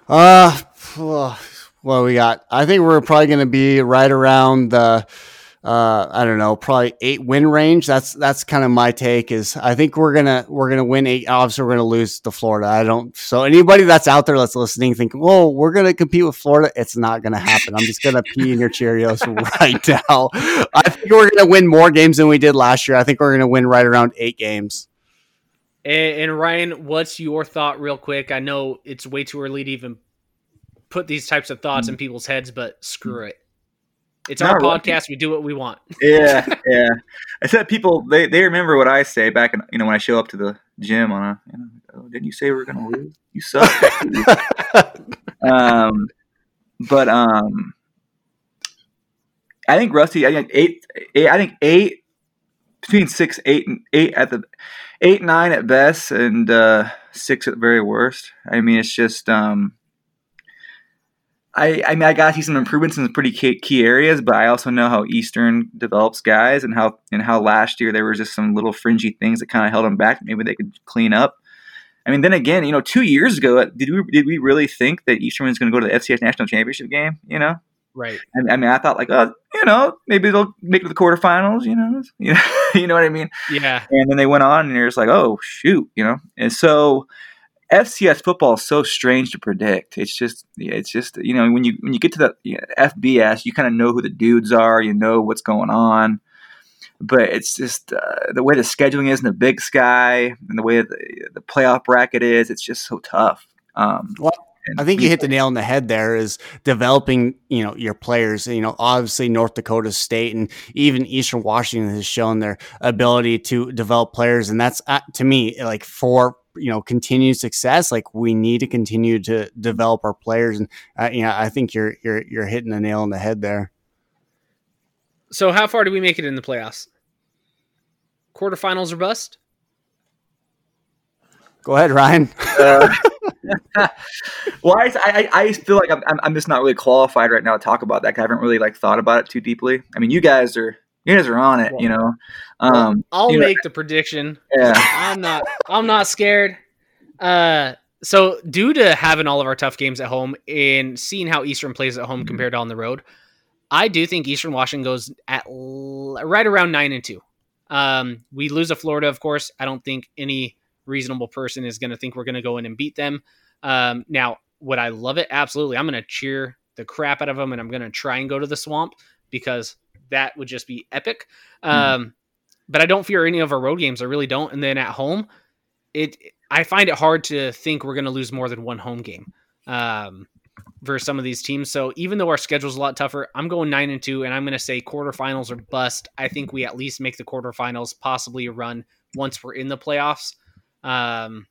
Uh, what we got? I think we're probably going to be right around the, uh, I don't know, probably eight win range. That's that's kind of my take. Is I think we're gonna we're gonna win eight. Obviously, we're gonna lose to Florida. I don't. So anybody that's out there that's listening, thinking, "Well, we're gonna compete with Florida," it's not gonna happen. I'm just gonna pee in your Cheerios right now. I think we're gonna win more games than we did last year. I think we're gonna win right around eight games. And, and Ryan, what's your thought, real quick? I know it's way too early to even put these types of thoughts in people's heads, but screw it. It's Not our really. podcast. We do what we want. yeah, yeah. I said people they, they remember what I say back in you know when I show up to the gym on a you know, oh, didn't you say we were gonna lose? You suck. um, but um, I think Rusty. I think eight, eight. I think eight between six, eight, and eight at the eight, nine at best, and uh, six at the very worst. I mean, it's just um. I, I mean, I got to see some improvements in some pretty key, key areas, but I also know how Eastern develops guys, and how and how last year there was just some little fringy things that kind of held them back. Maybe they could clean up. I mean, then again, you know, two years ago, did we did we really think that Eastern was going to go to the FCS national championship game? You know, Right. I, I mean, I thought like, oh, you know, maybe they'll make it to the quarterfinals. You know, you know, you know what I mean. Yeah. And then they went on, and you're just like, oh shoot, you know. And so FCS football is so strange to predict. It's just, it's just, you know, when you when you get to the you know, FBS, you kind of know who the dudes are, you know what's going on. But it's just uh, the way the scheduling is in the Big Sky, and the way the, the playoff bracket is. It's just so tough. Um, Well, and I think you hit the nail on the head there is developing, you know, your players. You know, obviously North Dakota State and even Eastern Washington has shown their ability to develop players. And that's uh, to me, like for, you know, continued success, like we need to continue to develop our players. And, uh, you know, I think you're, you're, you're hitting the nail on the head there. So how far do we make it in the playoffs? Quarterfinals or bust? Go ahead, Ryan. Uh, well, I, I, I feel like I'm, I'm- I'm just not really qualified right now to talk about that. 'cause I haven't really like thought about it too deeply. I mean, you guys are you guys are on it, you know. Um, I'll you know, make the prediction. yeah, I'm not. I'm not scared. Uh, so due to having all of our tough games at home and seeing how Eastern plays at home compared to on the road, I do think Eastern Washington goes at l- right around nine and two. Um, we lose a Florida, of course. I don't think any reasonable person is going to think we're going to go in and beat them. Um, now, would I love it? Absolutely. I'm going to cheer the crap out of them, and I'm going to try and go to the swamp because that would just be epic. Um, but I don't fear any of our road games. I really don't. And then at home, it I find it hard to think we're going to lose more than one home game um, versus some of these teams. So even though our schedule's a lot tougher, I'm going nine and two, and I'm going to say quarterfinals or bust. I think we at least make the quarterfinals, possibly a run once we're in the playoffs, um,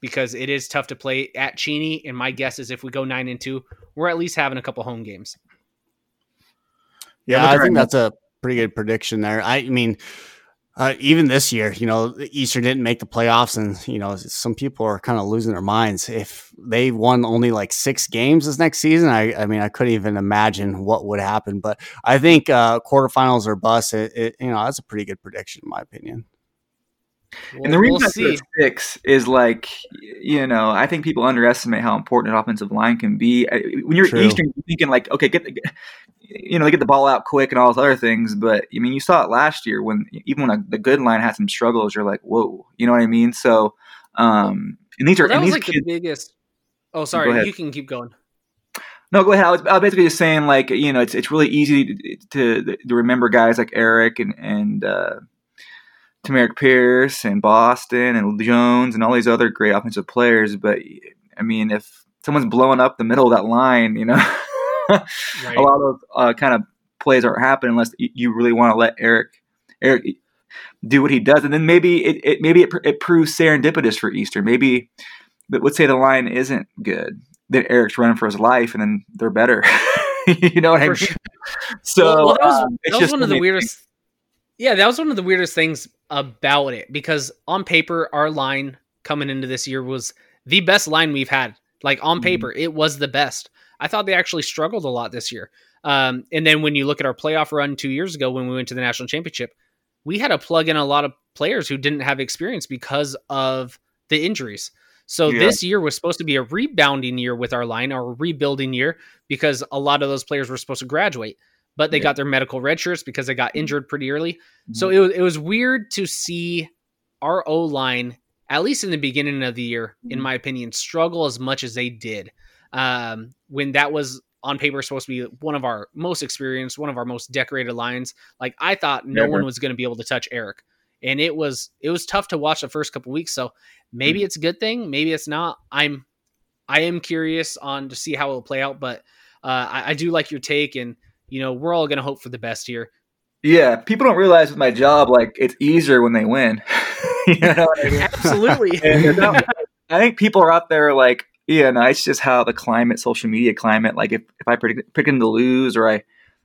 because it is tough to play at Cheney. And my guess is if we go nine and two, we're at least having a couple home games. Yeah, looking I right think now- that's a pretty good prediction there. I mean, uh, even this year, you know, the Eastern didn't make the playoffs, and you know, some people are kind of losing their minds. If they won only like six games this next season, I, I mean, I couldn't even imagine what would happen. But I think uh, quarterfinals or bust. It, it, you know, that's a pretty good prediction in my opinion. And the reason we'll see. six is like you know I think people underestimate how important an offensive line can be. When you're True. Eastern, you're thinking like, okay, get the get- you know they get the ball out quick and all those other things. But I mean, you saw it last year when even when a, the good line had some struggles, you're like, whoa, you know what I mean? So, um, and these are Well, that and was these like the kids, biggest. Oh, sorry. You can keep going. No, go ahead. I was, I was basically just saying, like, you know, it's it's really easy to to, to remember guys like Eric and and uh, Tamarick Pierce and Boston and Jones and all these other great offensive players. But I mean, if someone's blowing up the middle of that line, you know, Right. a lot of uh, kind of plays aren't happening unless you really want to let Eric Eric do what he does, and then maybe it, it maybe it, it proves serendipitous for Easter. Maybe, but let's say the line isn't good, then Eric's running for his life, and then they're better. you know what I mean? So well, well, that was, it's that was one of the weirdest. Yeah, that was one of the weirdest things about it because on paper, our line coming into this year was the best line we've had. Like on Mhm. paper, it was the best. I thought they actually struggled a lot this year. Um, and then when you look at our playoff run two years ago when we went to the national championship, we had to plug in a lot of players who didn't have experience because of the injuries. So Yeah. this year was supposed to be a rebounding year with our line our rebuilding year because a lot of those players were supposed to graduate, but they Yeah. got their medical red shirts because they got injured pretty early. Mm-hmm. So it was it was weird to see our O line, at least in the beginning of the year, in my opinion, struggle as much as they did. Um, when that was on paper supposed to be one of our most experienced, one of our most decorated lines. Like I thought no Never. one was going to be able to touch Eric. And it was it was tough to watch the first couple weeks. So maybe it's a good thing, maybe it's not. I'm I am curious on to see how it'll play out, but uh, I, I do like your take, and you know we're all going to hope for the best here. Yeah, people don't realize with my job, like it's easier when they win. you know I mean? Absolutely. I think people are out there like, yeah, no, it's just how the climate, social media climate. Like if, if I predict picking to lose or I,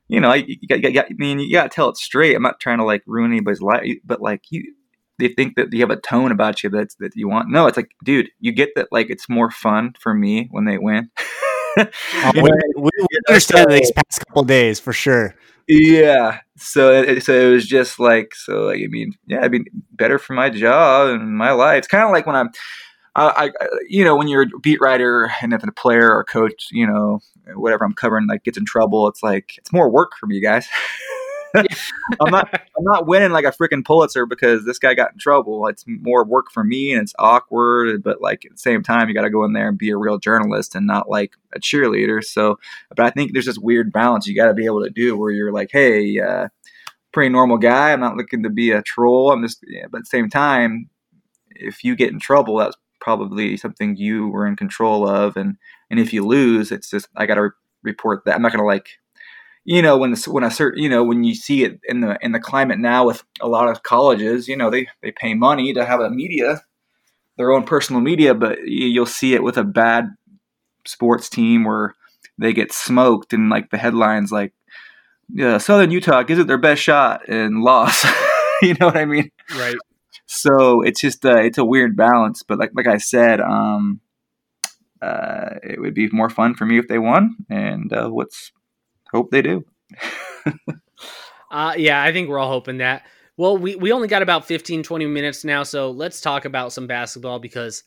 you know, I, you got, you got, I mean, you got to tell it straight. I'm not trying to like ruin anybody's life, but like you, they think that you have a tone about you that's that you want. No, it's like, dude, you get that like it's more fun for me when they win. oh, we, we, understand these past couple days for sure. Yeah. So it, so it was just like so. Like, I mean, yeah, I mean, better for my job and my life. It's kind of like when I'm I, I, you know, when you're a beat writer and if a player or coach, you know, whatever I'm covering, like gets in trouble, it's like it's more work for me, guys. I'm not, I'm not winning like a freaking Pulitzer because this guy got in trouble. It's more work for me and it's awkward, but like at the same time, you got to go in there and be a real journalist and not like a cheerleader. So, but I think there's this weird balance you got to be able to do where you're like, hey, uh, pretty normal guy. I'm not looking to be a troll. I'm just, yeah, but at the same time, if you get in trouble, that's probably something you were in control of, and and if you lose, it's just I got to re- report that. I'm not gonna like, you know, when the, when a certain you know when you see it in the in the climate now with a lot of colleges, you know, they they pay money to have a media, their own personal media, but you'll see it with a bad sports team where they get smoked and like the headlines like yeah, Southern Utah gives it their best shot and loss. you know what I mean? Right so it's just uh, it's a weird balance. But like like I said, um, uh, it would be more fun for me if they won, and uh, let's hope they do. uh, yeah, I think we're all hoping that. Well, we, we only got about 15, 20 minutes now, so let's talk about some basketball because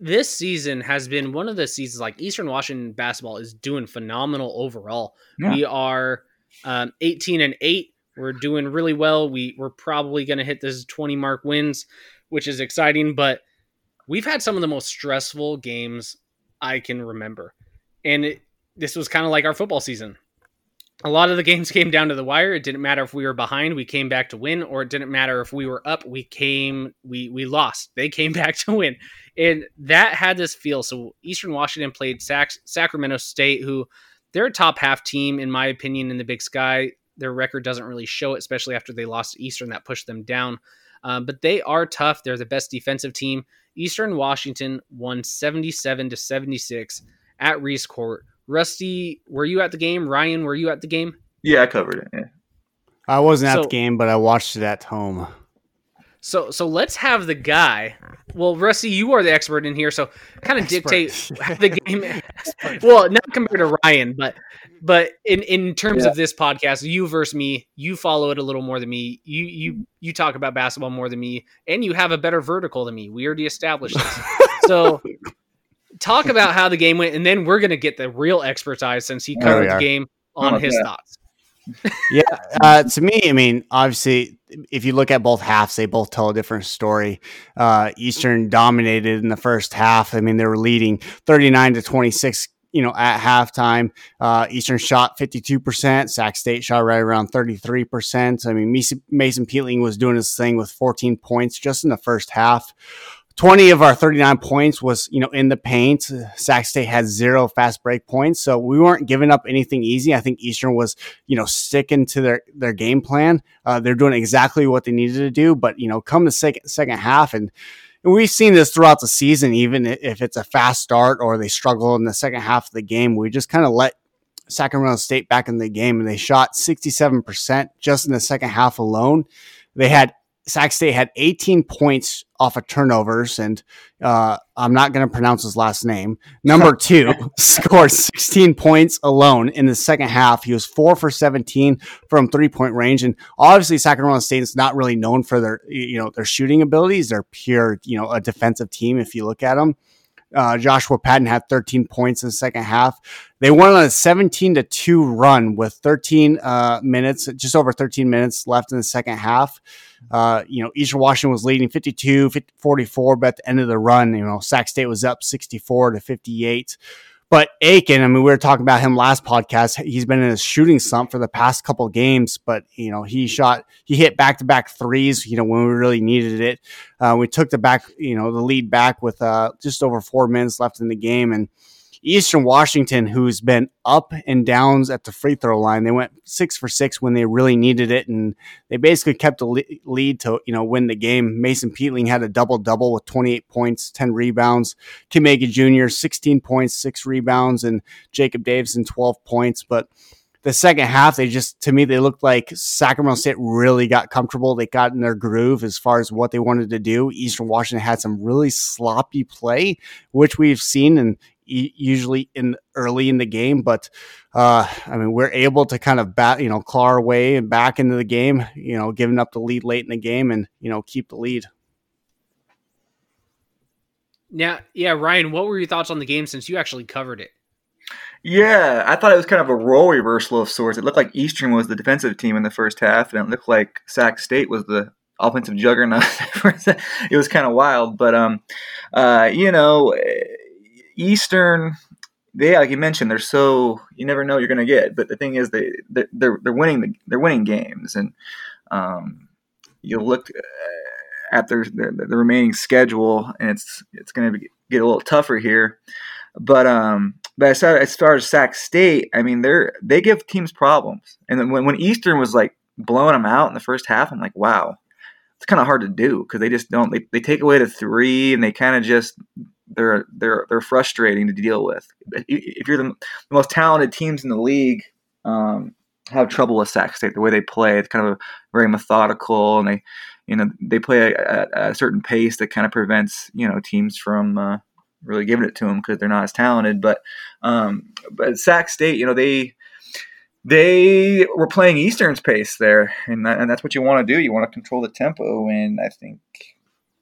this season has been one of the seasons like Eastern Washington basketball is doing phenomenal overall. Yeah. We are um, 18 and 8 we're doing really well. We we're probably going to hit this 20 mark wins, which is exciting, but we've had some of the most stressful games I can remember. And it, this was kind of like our football season. A lot of the games came down to the wire. It didn't matter if we were behind, we came back to win, or it didn't matter if we were up, we came we we lost. They came back to win. And that had this feel. So Eastern Washington played Sac- Sacramento State who they're a top half team in my opinion in the Big Sky their record doesn't really show it, especially after they lost Eastern. That pushed them down. Um, but they are tough. They're the best defensive team. Eastern Washington won 77 to 76 at Reese Court. Rusty, were you at the game? Ryan, were you at the game? Yeah, I covered it. Yeah. I wasn't at so, the game, but I watched it at home. So so let's have the guy. Well, Rusty, you are the expert in here, so kind of dictate the game. well, not compared to Ryan, but but in in terms yeah. of this podcast, you versus me, you follow it a little more than me. You you you talk about basketball more than me, and you have a better vertical than me. We already established this. so talk about how the game went, and then we're gonna get the real expert's eyes since he covered the game on oh, his yeah. thoughts yeah, uh, to me, I mean, obviously, if you look at both halves, they both tell a different story. Uh, Eastern dominated in the first half. I mean, they were leading 39 to 26 you know, at halftime. Uh, Eastern shot 52%. Sac State shot right around 33%. I mean, Mason Peatling was doing his thing with 14 points just in the first half. 20 of our 39 points was, you know, in the paint. Sac State had zero fast break points. So we weren't giving up anything easy. I think Eastern was, you know, sticking to their, their game plan. Uh, they're doing exactly what they needed to do. But, you know, come the second, second half and, and we've seen this throughout the season, even if it's a fast start or they struggle in the second half of the game, we just kind of let Sacramento State back in the game and they shot 67% just in the second half alone. They had Sac State had 18 points off of turnovers, and uh, I'm not going to pronounce his last name. Number two scored 16 points alone in the second half. He was four for 17 from three point range, and obviously Sacramento State is not really known for their you know their shooting abilities. They're pure you know a defensive team if you look at them. Uh, Joshua Patton had 13 points in the second half. They won on a 17 to 2 run with 13 uh, minutes, just over 13 minutes left in the second half. Uh, you know, Eastern Washington was leading 52 50, 44, but at the end of the run, you know, Sac State was up 64 to 58. But Aiken, I mean, we were talking about him last podcast. He's been in a shooting slump for the past couple games, but you know, he shot, he hit back to back threes. You know, when we really needed it, uh, we took the back, you know, the lead back with uh, just over four minutes left in the game, and Eastern Washington, who's been up and downs at the free throw line, they went six for six when they really needed it, and they basically kept the lead to you know win the game. Mason Peatling had a double double with 28 points, 10 rebounds. Kim Aiken Jr. 16 points, six rebounds, and Jacob Davison 12 points. But the second half, they just to me they looked like Sacramento State really got comfortable. They got in their groove as far as what they wanted to do. Eastern Washington had some really sloppy play, which we've seen in usually in early in the game. But uh, I mean, we're able to kind of bat, you know, claw our way and back into the game. You know, giving up the lead late in the game and you know keep the lead. Now, yeah, Ryan, what were your thoughts on the game since you actually covered it? Yeah, I thought it was kind of a role reversal of sorts. It looked like Eastern was the defensive team in the first half, and it looked like Sac State was the offensive juggernaut. it was kind of wild, but um, uh, you know Eastern, they like you mentioned, they're so you never know you're going to get. But the thing is, they they're they're winning the, they're winning games, and um, you look uh, at their, their, the remaining schedule, and it's it's going to get a little tougher here. But um, but as far, as far as Sac State, I mean, they're they give teams problems, and when when Eastern was like blowing them out in the first half, I'm like, wow, it's kind of hard to do because they just don't they, they take away the three and they kind of just they're they're they're frustrating to deal with. If you're the, most talented teams in the league, um, have trouble with Sac State. The way they play, it's kind of very methodical, and they you know they play at a, certain pace that kind of prevents you know teams from uh, really giving it to them because they're not as talented. But um, but Sac State, you know they they were playing Eastern's pace there, and that, and that's what you want to do. You want to control the tempo, and I think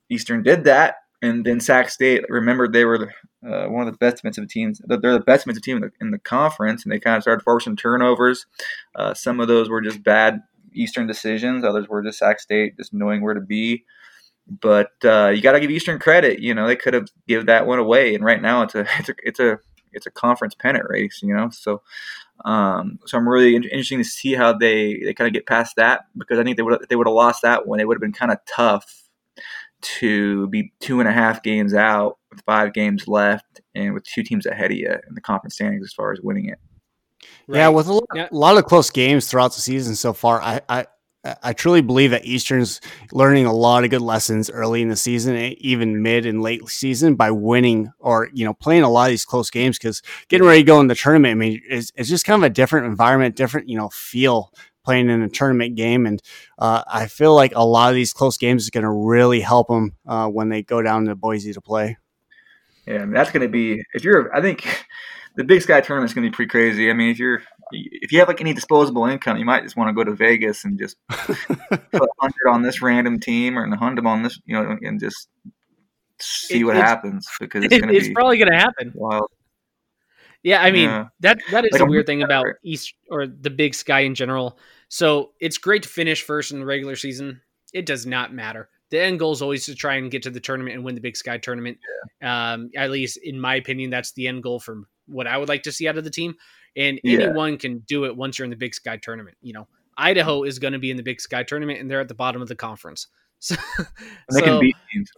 Eastern did that and then Sac State remembered they were uh, one of the best defensive teams. They're the best defensive team in the, in the conference, and they kind of started forcing turnovers. Uh, some of those were just bad Eastern decisions. Others were just Sac State just knowing where to be. But uh, you got to give Eastern credit. You know they could have give that one away, and right now it's a it's a it's a it's a conference pennant race. You know, so um, so I'm really in- interesting to see how they they kind of get past that because I think they would they would have lost that one. It would have been kind of tough to be two and a half games out with five games left and with two teams ahead of you in the conference standings as far as winning it. Right. Yeah, with a lot, yeah. a lot, of close games throughout the season so far, I, I I truly believe that Eastern's learning a lot of good lessons early in the season, even mid and late season, by winning or you know playing a lot of these close games. Because getting ready to go in the tournament, I mean, it's, it's just kind of a different environment, different you know feel playing in a tournament game. And uh, I feel like a lot of these close games is going to really help them uh, when they go down to Boise to play. Yeah, I mean, that's going to be if you're. I think the Big Sky tournament is going to be pretty crazy. I mean, if you're if you have like any disposable income, you might just want to go to Vegas and just put a hundred on this random team or a hundred on this, you know, and just see it, what happens because it's, it, it's probably going to happen. Wild. Yeah, I mean yeah. that that is like a weird thing about East or the Big Sky in general. So it's great to finish first in the regular season. It does not matter. The end goal is always to try and get to the tournament and win the Big Sky tournament. Yeah. Um, at least in my opinion, that's the end goal for what I would like to see out of the team. And yeah. anyone can do it once you're in the Big Sky tournament. You know, Idaho is going to be in the Big Sky tournament, and they're at the bottom of the conference. So, they so, can beat teams,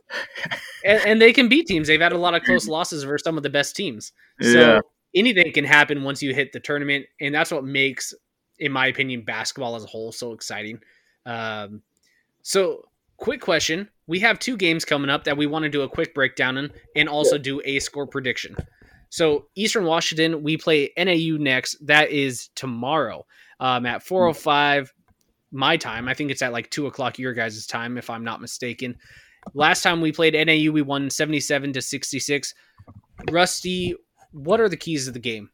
and, and, they can beat teams. They've had a lot of close losses versus some of the best teams. So yeah. Anything can happen once you hit the tournament, and that's what makes in my opinion, basketball as a whole so exciting. Um, so, quick question: We have two games coming up that we want to do a quick breakdown in, and also do a score prediction. So, Eastern Washington, we play NAU next. That is tomorrow um, at 4:05 my time. I think it's at like two o'clock your guys' time, if I'm not mistaken. Last time we played NAU, we won 77 to 66. Rusty, what are the keys of the game?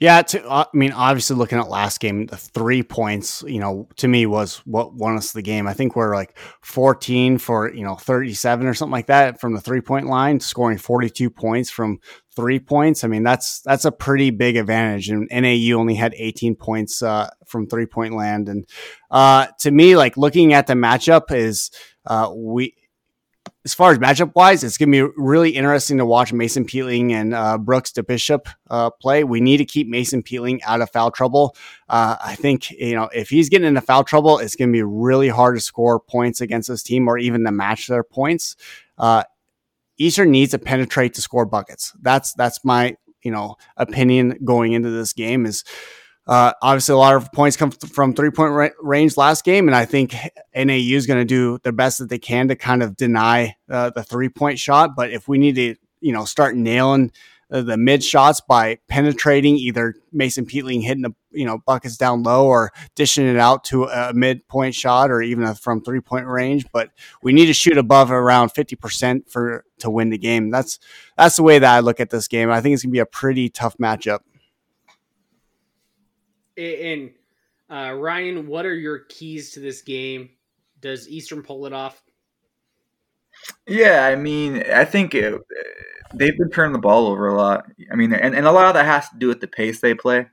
Yeah, to, uh, I mean, obviously, looking at last game, the three points, you know, to me was what won us the game. I think we're like 14 for, you know, 37 or something like that from the three point line, scoring 42 points from three points. I mean, that's that's a pretty big advantage. And NAU only had 18 points uh, from three point land. And uh, to me, like looking at the matchup is uh, we as far as matchup wise, it's going to be really interesting to watch Mason Peatling and uh, Brooks DeBisschop uh, play. We need to keep Mason Peatling out of foul trouble. Uh, I think you know if he's getting into foul trouble, it's going to be really hard to score points against this team or even to match their points. Uh, Eastern needs to penetrate to score buckets. That's that's my you know opinion going into this game is uh, obviously, a lot of points come from three point ra- range last game, and I think NAU is going to do the best that they can to kind of deny uh, the three point shot. But if we need to, you know, start nailing uh, the mid shots by penetrating either Mason Peatling hitting the you know buckets down low or dishing it out to a mid point shot or even a, from three point range. But we need to shoot above around fifty percent for to win the game. That's that's the way that I look at this game. I think it's gonna be a pretty tough matchup. And uh, Ryan, what are your keys to this game? Does Eastern pull it off? Yeah, I mean, I think it, they've been turning the ball over a lot. I mean, and, and a lot of that has to do with the pace they play.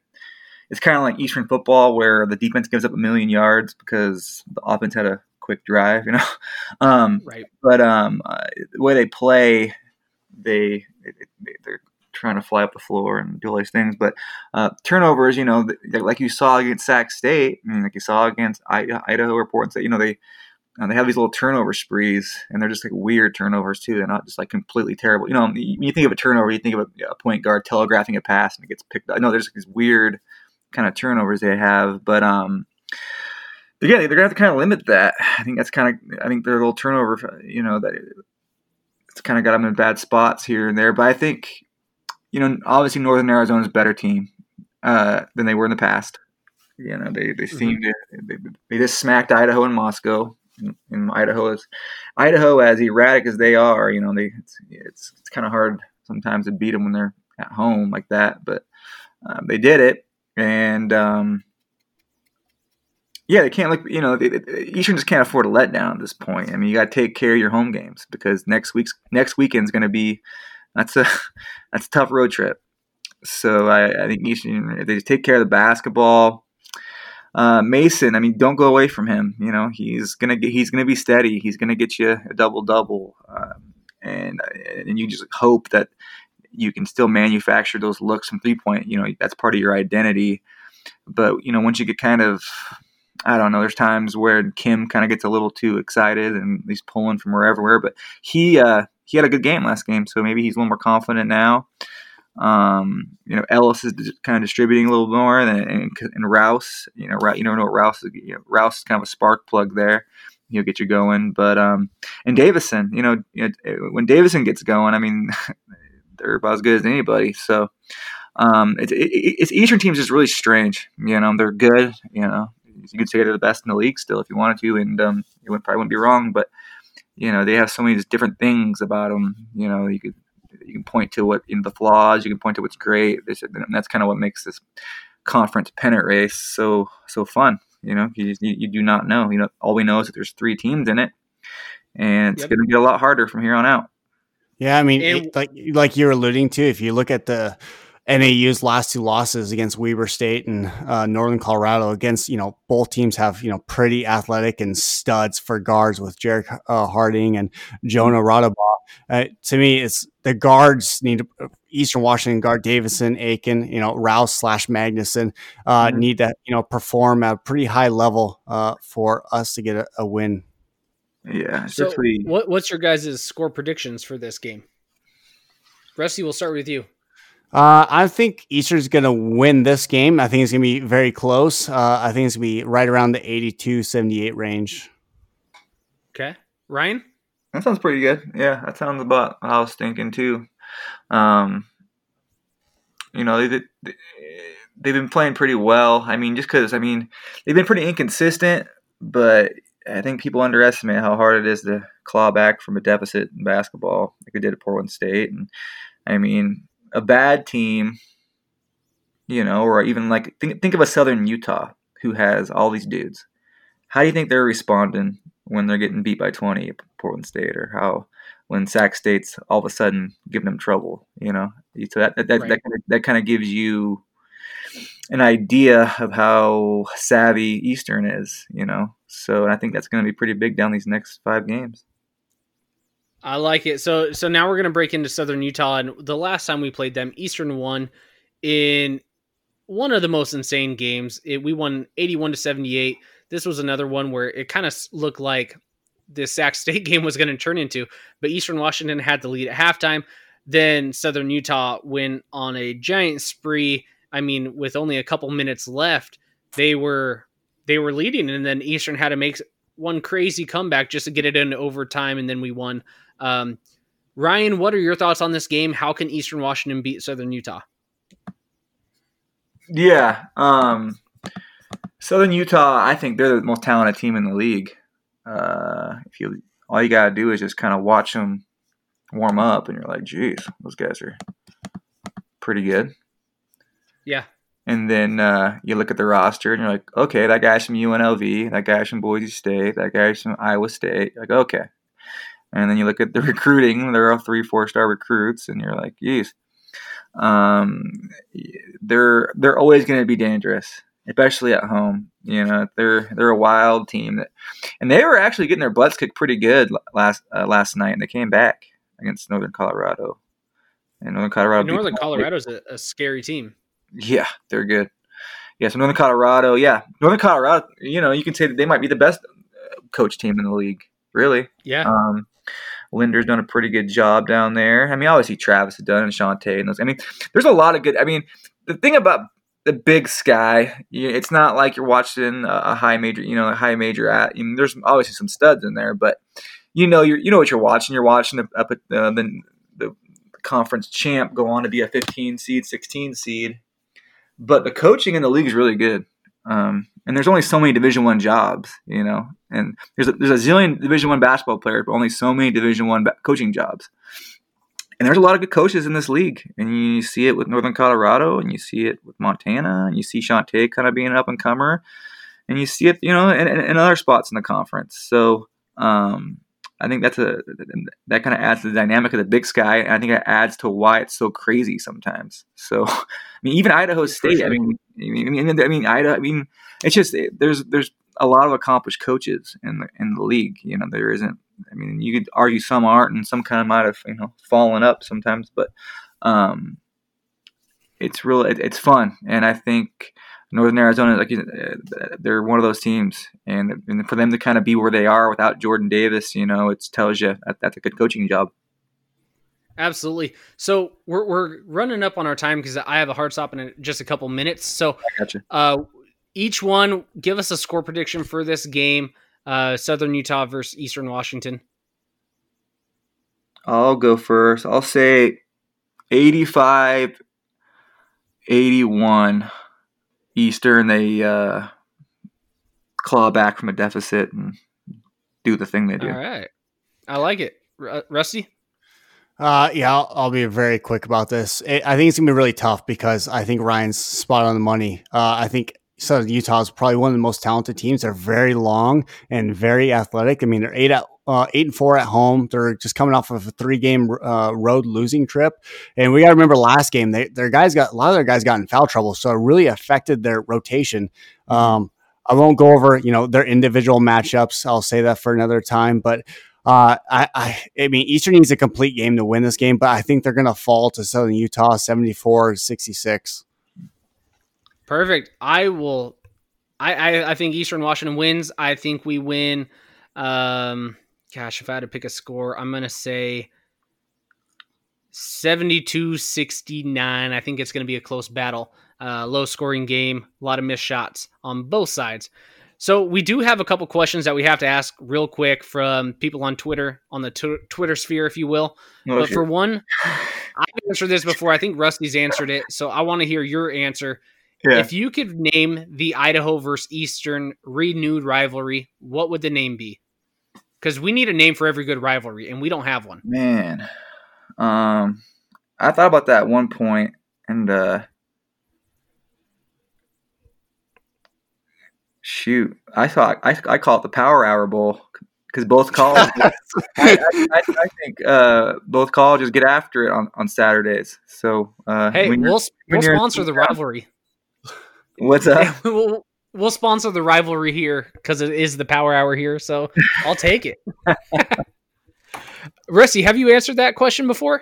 It's kind of like Eastern football where the defense gives up a million yards because the offense had a quick drive, you know. Um, right. But um, uh, the way they play, they, they they're trying to fly up the floor and do all these things. But uh, turnovers, you know, like you saw against Sac State, mean, like you saw against Idaho or Portland State, you know, they uh, they have these little turnover sprees, and they're just like weird turnovers too. They're not just like completely terrible. You know, when you think of a turnover, you think of a, a point guard telegraphing a pass and it gets picked up. No, there's these weird kind of turnovers they have, but um, yeah, they're gonna have to kind of limit that. I think that's kind of, I think their little turnover, you know, that it's kind of got them in bad spots here and there. But I think you know, obviously Northern Arizona's a better team uh, than they were in the past. You know, they they mm-hmm. seem to they, they, just smacked Idaho and Moscow. And, Idaho is Idaho as erratic as they are. You know, they it's it's, it's kind of hard sometimes to beat them when they're at home like that. But um, they did it, and um, yeah, they can't like you know they, they, Eastern just can't afford a letdown at this point. I mean, you got to take care of your home games because next week's next weekend's going to be that's a that's a tough road trip. So I, I think Eastern they take care of the basketball. Uh, Mason, I mean, don't go away from him. You know, he's gonna get, he's gonna be steady. He's gonna get you a double double, um, and and you just hope that you can still manufacture those looks from three point. You know, that's part of your identity. But you know, once you get kind of I don't know. There's times where Kim kind of gets a little too excited and he's pulling from wherever, but he uh, he had a good game last game, so maybe he's a little more confident now. Um, you know, Ellis is kind of distributing a little more, and, and, and Rouse, you know, you never know what Rouse is. You know, Rouse is kind of a spark plug there. He'll get you going, but um, and Davison, you know, you know when Davison gets going, I mean, they're about as good as anybody. So um, it, it, it's Eastern teams is really strange. You know, they're good. You know, you could say they're the best in the league still if you wanted to, and um, you would, probably wouldn't be wrong. But you know, they have so many different things about them. You know, you could you can point to what you know the flaws, you can point to what's great. And that's kind of what makes this conference pennant race so so fun. You know, you, you, you do not know. You know, all we know is that there's three teams in it, and it's yep. going to get a lot harder from here on out. Yeah, I mean, it, like like you're alluding to, if you look at the NAU's last two losses against Weber State and uh, Northern Colorado against, you know, both teams have, you know, pretty athletic and studs for guards with Jerrick uh, Harding and Jonah Radebaugh. Uh, to me, it's the guards need to, Eastern Washington guard Davison, Aiken, you know, Rouse slash Magnuson uh, mm-hmm. need to, you know, perform at a pretty high level uh, for us to get a, a win. Yeah. So what, what's your guys' score predictions for this game? Rusty, we'll start with you. Uh, I think Eastern's going to win this game. I think it's going to be very close. Uh, I think it's going to be right around the 82 78 range. Okay. Ryan? That sounds pretty good. Yeah, that sounds about how I was thinking too. Um, you know, they, they, they've been playing pretty well. I mean, just because, I mean, they've been pretty inconsistent, but I think people underestimate how hard it is to claw back from a deficit in basketball, like they did at Portland State. And I mean, a bad team, you know, or even like think think of a Southern Utah who has all these dudes. How do you think they're responding when they're getting beat by 20 at Portland State, or how when Sac State's all of a sudden giving them trouble? You know, so that that that, right. that, kind of, that kind of gives you an idea of how savvy Eastern is. You know, so I think that's going to be pretty big down these next five games. I like it. So so now we're gonna break into Southern Utah, and the last time we played them, Eastern won in one of the most insane games. It, we won eighty-one to seventy-eight. This was another one where it kind of looked like the Sac State game was going to turn into, but Eastern Washington had the lead at halftime. Then Southern Utah went on a giant spree. I mean, with only a couple minutes left, they were they were leading, and then Eastern had to make one crazy comeback just to get it into overtime, and then we won. Um, Ryan, what are your thoughts on this game? How can Eastern Washington beat Southern Utah? Yeah, um, Southern Utah. I think they're the most talented team in the league. Uh, if you all you gotta do is just kind of watch them warm up, and you're like, "Geez, those guys are pretty good." Yeah. And then uh, you look at the roster, and you're like, "Okay, that guy's from UNLV. That guy's from Boise State. That guy's from Iowa State." You're like, okay. And then you look at the recruiting; they're all three, four star recruits, and you're like, "Geez." Um, they're they're always going to be dangerous, especially at home. You know, they're they're a wild team that, and they were actually getting their butts kicked pretty good last uh, last night, and they came back against Northern Colorado. And Northern Colorado, Northern Colorado is a, a scary team. Yeah, they're good. Yeah, so Northern Colorado, yeah, Northern Colorado. You know, you can say that they might be the best uh, coach team in the league. Really? Yeah. Um, Linder's done a pretty good job down there. I mean, obviously Travis has done and Shantay and those. I mean, there's a lot of good. I mean, the thing about the Big Sky, it's not like you're watching a high major, you know, a high major at. I mean, there's obviously some studs in there, but you know, you you know what you're watching. You're watching up at the the conference champ go on to be a 15 seed, 16 seed. But the coaching in the league is really good. Um, and there's only so many Division One jobs, you know, and there's a, there's a zillion Division One basketball players, but only so many Division One ba- coaching jobs. And there's a lot of good coaches in this league, and you see it with Northern Colorado, and you see it with Montana, and you see Shantay kind of being an up and comer, and you see it, you know, in, in, in other spots in the conference. So um, I think that's a that kind of adds to the dynamic of the Big Sky, and I think it adds to why it's so crazy sometimes. So, I mean, even Idaho State. Sure. I mean, I mean, I mean, Idaho. I mean, it's just there's there's a lot of accomplished coaches in the in the league. You know, there isn't. I mean, you could argue some aren't, and some kind of might have you know fallen up sometimes, but um, it's real. It, it's fun, and I think Northern Arizona, like they're one of those teams, and, and for them to kind of be where they are without Jordan Davis, you know, it tells you that that's a good coaching job. Absolutely. So we're we're running up on our time because I have a hard stop in just a couple minutes. So, gotcha. uh, each one give us a score prediction for this game, uh, Southern Utah versus Eastern Washington. I'll go first. I'll say 85 81 Eastern, they uh, claw back from a deficit and do the thing they do. All right, I like it, R- Rusty. Uh, yeah, I'll, I'll, be very quick about this. It, I think it's gonna be really tough because I think Ryan's spot on the money. Uh, I think Southern Utah is probably one of the most talented teams. They're very long and very athletic. I mean, they're eight at uh, eight and four at home. They're just coming off of a three game uh, road losing trip, and we got to remember last game they, their guys got a lot of their guys got in foul trouble, so it really affected their rotation. Um, I won't go over you know their individual matchups. I'll say that for another time, but. Uh, I, I, I mean, Eastern needs a complete game to win this game, but I think they're going to fall to Southern Utah 74 66. Perfect. I will. I, I, I think Eastern Washington wins. I think we win. Um, gosh, if I had to pick a score, I'm going to say 72 69. I think it's going to be a close battle. Uh, low scoring game, a lot of missed shots on both sides. So we do have a couple questions that we have to ask real quick from people on Twitter, on the t- Twitter sphere, if you will. Oh, but for one, I've answered this before. I think Rusty's answered it, so I want to hear your answer. Yeah. If you could name the Idaho versus Eastern renewed rivalry, what would the name be? because we need a name for every good rivalry, and we don't have one. Man, um, I thought about that one point, and uh, shoot, I thought I, I call it the Power Hour Bowl because both colleges, I, I, I, think uh, both colleges get after it on, on Saturdays. So uh, hey, we'll, we'll sponsor the rivalry. What's up? We'll, we'll sponsor the rivalry here because it is the power hour here. So I'll take it. Rusty, have you answered that question before?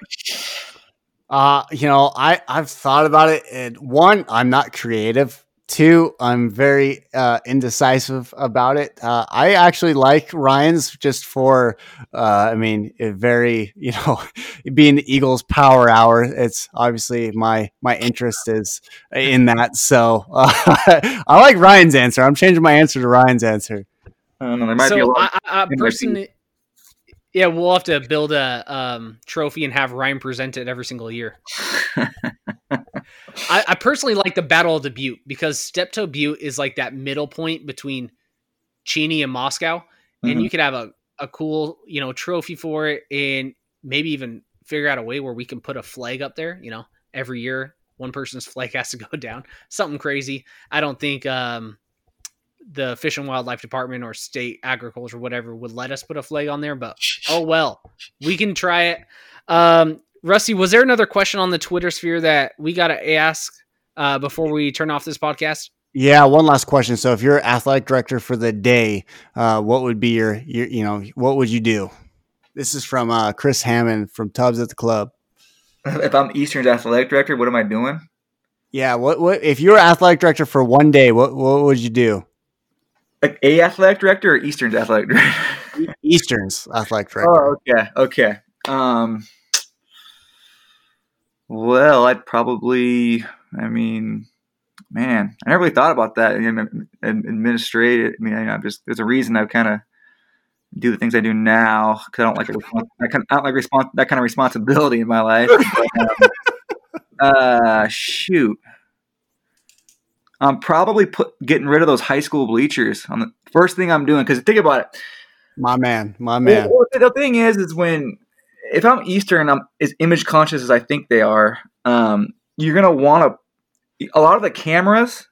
Uh, you know, I I've thought about it. And one, I'm not creative. Two, I'm very uh, indecisive about it. Uh, I actually like Ryan's just for, uh, I mean, a very you know, being the Eagles Power Hour. It's obviously my my interest is in that. So uh, I like Ryan's answer. I'm changing my answer to Ryan's answer. I don't know. There might be a So lot. I, I, I personally, yeah, we'll have to build a um, trophy and have Ryan present it every single year. I, I personally like the Battle of the Butte because Steptoe Butte is like that middle point between Cheney and Moscow, and Mhm. you could have a, a cool you know trophy for it, and maybe even figure out a way where we can put a flag up there. You know, every year one person's flag has to go down. Something crazy. I don't think um, the Fish and Wildlife Department or State Agriculture, or whatever, would let us put a flag on there, but oh well, we can try it. Um, Rusty, was there another question on the Twitter sphere that we got to ask uh, before we turn off this podcast? Yeah, one last question. So, if you're athletic director for the day, uh, what would be your, your, you know, what would you do? This is from uh, Chris Hammond from Tubbs at the Club. if I'm Eastern's athletic director, what am I doing? Yeah, what, what if you were athletic director for one day? What, what would you do? Like a athletic director or Eastern's athletic director? Eastern's athletic director. oh, okay, okay. Um, well, I'd probably. I mean, man, I never really thought about that. And administrative. I mean, I, I'm just there's a reason I kind of do the things I do now because I don't like I, kind I don't like respons- that kind of responsibility in my life. But, um, uh, shoot. I'm probably put getting rid of those high school bleachers on the first thing I'm doing because think about it. My man, my man. Well, the thing is, is when if I'm Eastern, I'm as image conscious as I think they are. Um, you're gonna want to. A lot of the cameras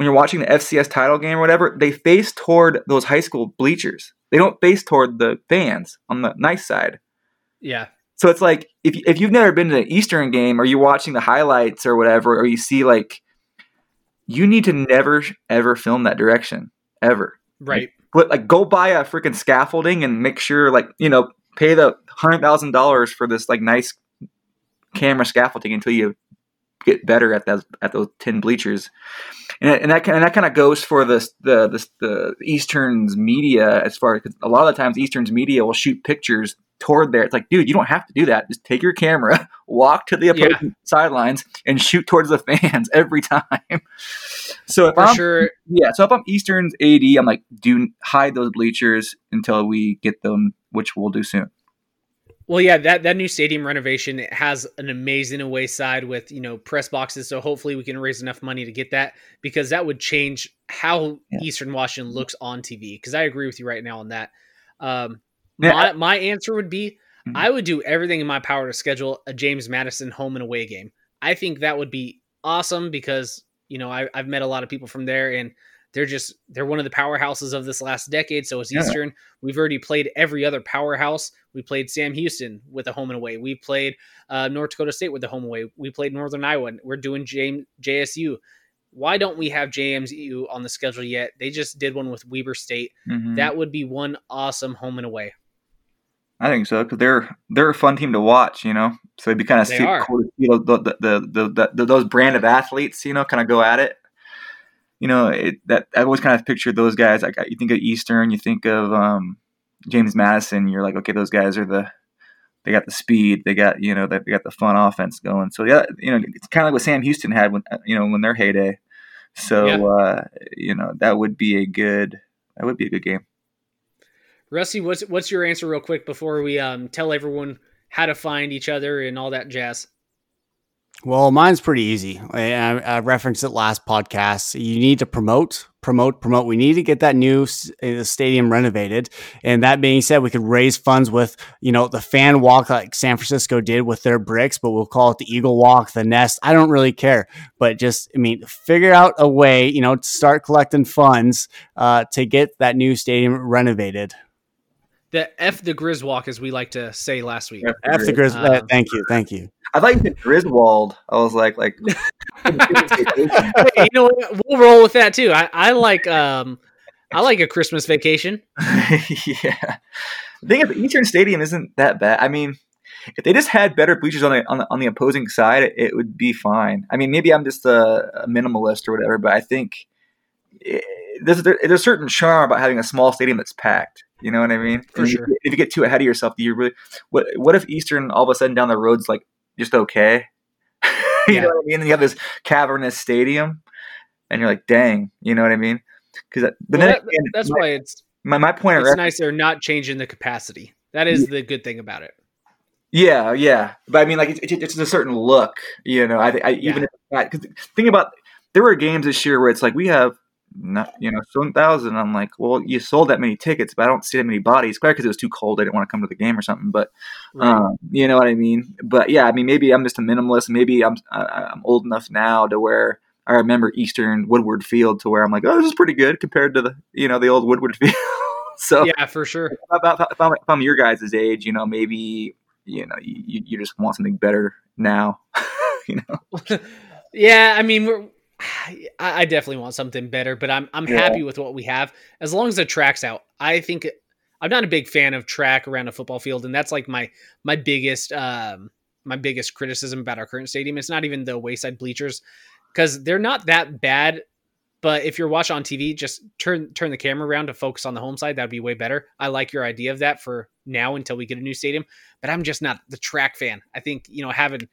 when you're watching the FCS title game or whatever, they face toward those high school bleachers. They don't face toward the fans on the nice side. Yeah, So it's like if if you've never been to an Eastern game or you're watching the highlights or whatever, or you see like, you need to never ever film that direction ever right. but like go buy a freaking scaffolding and make sure like you know pay the hundred thousand dollars for this like nice camera scaffolding until you get better at those at those tin bleachers. And, and that kind and that kind of goes for the the the, the Eastern's media as far as a lot of the times Eastern's media will shoot pictures toward there. It's like dude you don't have to do that. Just take your camera walk to the opposing sidelines and shoot towards the fans every time. So if For I'm sure. yeah, so if I'm Eastern's AD, I'm like, do hide those bleachers until we get them, which we'll do soon. Well, yeah, that, that new stadium renovation has an amazing away side with you know press boxes. So hopefully we can raise enough money to get that because that would change how Yeah. Eastern Washington looks on TV. Because I agree with you right now on that. Um, Yeah, my my answer would be Mhm. I would do everything in my power to schedule a James Madison home and away game. I think that would be awesome because you know I, I've met a lot of people from there and they're just they're one of the powerhouses of this last decade. So it's Yeah. Eastern. We've already played every other powerhouse. We played Sam Houston with a home and away. We played uh, North Dakota State with a home away. We played Northern Iowa. We're doing J- JSU. Why don't we have JMU on the schedule yet? They just did one with Weber State. Mhm. That would be one awesome home and away. I think so because they're they're a fun team to watch, you know. So it'd be kind of cool to see the, the, the, those brand of athletes, you know, kind of go at it. You know, it, that I've always kind of pictured those guys. Like you think of Eastern, you think of um, James Madison. You're like, okay, those guys are the they got the speed, they got you know they got the fun offense going. So yeah, you know, it's kind of like what Sam Houston had when you know when their heyday. So Yeah. uh, you know that would be a good that would be a good game. Rusty, what's what's your answer real quick before we um, tell everyone how to find each other and all that jazz? Well, mine's pretty easy. I, I I referenced it last podcast. You need to promote, promote, promote. We need to get that new uh, stadium renovated. And that being said, we could raise funds with, you know, the fan walk like San Francisco did with their bricks, but we'll call it the Eagle Walk, the Nest. I don't really care, but just, I mean, figure out a way, you know, to start collecting funds uh, to get that new stadium renovated. The F the Grizz walk, as we like to say last week. F the Grizz. Um, thank you, thank you. I thought you said Griswold. I was like, like Hey, you know? We'll roll with that too. I, I like um I like a Christmas vacation. yeah. the thing is, Eastern Stadium isn't that bad. I mean, if they just had better bleachers on the on the, on the opposing side, it, it, would be fine. I mean, maybe I'm just a, a minimalist or whatever, but I think it, there's there's a certain charm about having a small stadium that's packed. You know what I mean? For sure. If, if you get too ahead of yourself, do you really what what if Eastern all of a sudden down the road's like just okay? you yeah. know what I mean? And you have this cavernous stadium, and you're like, dang, you know what I mean? Because uh, well, that, that's my, why it's my my point. It's nice they're not changing the capacity. That is yeah. the good thing about it. Yeah, yeah, but I mean, like it's, it's a certain look, you know. I, I even yeah. if because think about there were games this year where it's like we have not you know seven thousand. I'm like, well, you sold that many tickets, but I don't see that many bodies. Probably because it was too cold. I didn't want to come to the game or something. But right. um, you know what I mean. But yeah, I mean, maybe I'm just a minimalist. Maybe I'm I'm old enough now to where I remember Eastern Woodward Field to where I'm like, oh, this is pretty good compared to the you know the old Woodward Field. so yeah, for sure. If, if, I'm, if I'm your guys' age, you know, maybe you know you, you just want something better now you know yeah i mean we're I definitely want something better, but I'm I'm yeah. happy with what we have as long as the track's out. I think I'm not a big fan of track around a football field, and that's like my my biggest um my biggest criticism about our current stadium. It's not even the wayside bleachers because they're not that bad but if you're watching on TV, just turn turn the camera around to focus on the home side. That'd be way better. I like your idea of that for now until we get a new stadium. But I'm just not the track fan. I think you know having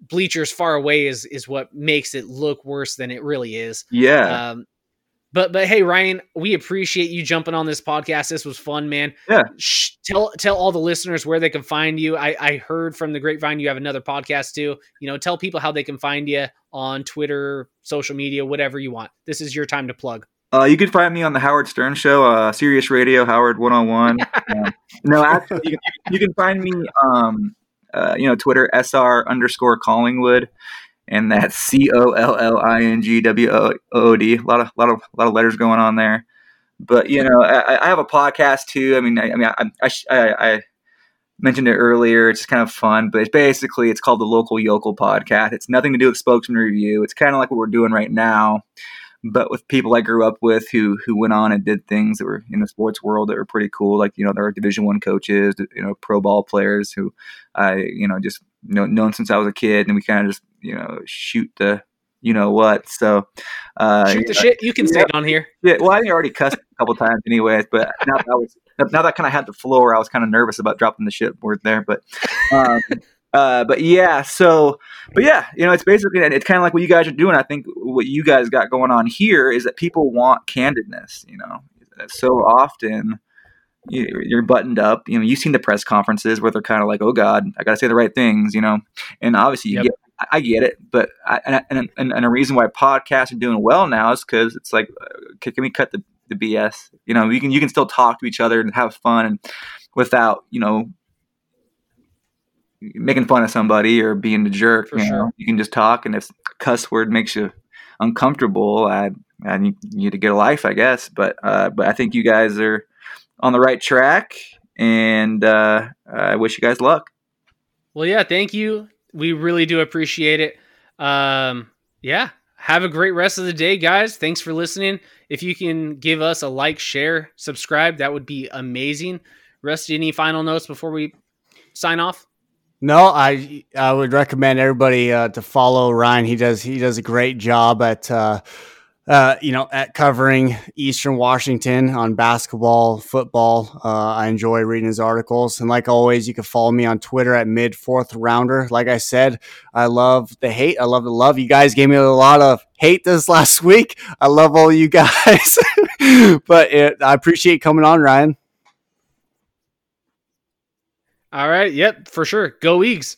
bleachers far away is is what makes it look worse than it really is. Yeah. Um, but but hey Ryan, we appreciate you jumping on this podcast. This was fun, man. Yeah. Shh, tell tell all the listeners where they can find you. I I heard from the grapevine you have another podcast too. You know, tell people how they can find you on Twitter, social media, whatever you want. This is your time to plug. Uh, you can find me on the Howard Stern Show, uh, Sirius Radio, Howard One Hundred oh One. Uh, no, actually, you can, you can find me, um, uh, you know, Twitter SR underscore Collingwood and that's C O L L I N G W O O D. A lot of lot of lot of letters going on there. But you know, I, I have a podcast too. I mean, I, I mean, I, I, I, mentioned it earlier. It's kind of fun, but it's basically it's called the Local Yokel Podcast. It's nothing to do with Spokesman Review. It's kind of like what we're doing right now, but with people I grew up with who who went on and did things that were in the sports world that were pretty cool. Like you know, there are Division One coaches, you know, pro ball players who I you know just know, known since I was a kid, and we kind of just you know shoot the you know what. So uh, shoot the shit. You can yeah, say it on here. Yeah. Well, I already cussed a couple times, anyway, But now that I was now that I kind of had the floor, I was kind of nervous about dropping the shit word there. But um, uh, but yeah. So but yeah, you know, it's basically it's kind of like what you guys are doing. I think what you guys got going on here is that people want candidness. You know, so often you're buttoned up. You know, you've seen the press conferences where they're kind of like, "Oh God, I got to say the right things," you know. And obviously, you yep. get, I get it, but I, and, and, and a reason why podcasts are doing well now is because it's like, uh, can, can we cut the, the BS? You know, you can you can still talk to each other and have fun, and without you know making fun of somebody or being a jerk. For you sure. know, you can just talk, and if cuss word makes you uncomfortable, I I need you to get a life, I guess. But uh, but I think you guys are on the right track, and uh, I wish you guys luck. Well, yeah, thank you. We really do appreciate it. Um, yeah, have a great rest of the day, guys. Thanks for listening. If you can give us a like, share, subscribe, that would be amazing. Rusty, any final notes before we sign off? No, I I would recommend everybody uh, to follow Ryan. He does he does a great job at uh, uh, you know, at covering Eastern Washington on basketball, football. Uh, I enjoy reading his articles. And like always, you can follow me on Twitter at mid fourth rounder. Like I said, I love the hate. I love the love. You guys gave me a lot of hate this last week. I love all you guys, but it, I appreciate coming on, Ryan. All right. Yep, for sure. Go Eags.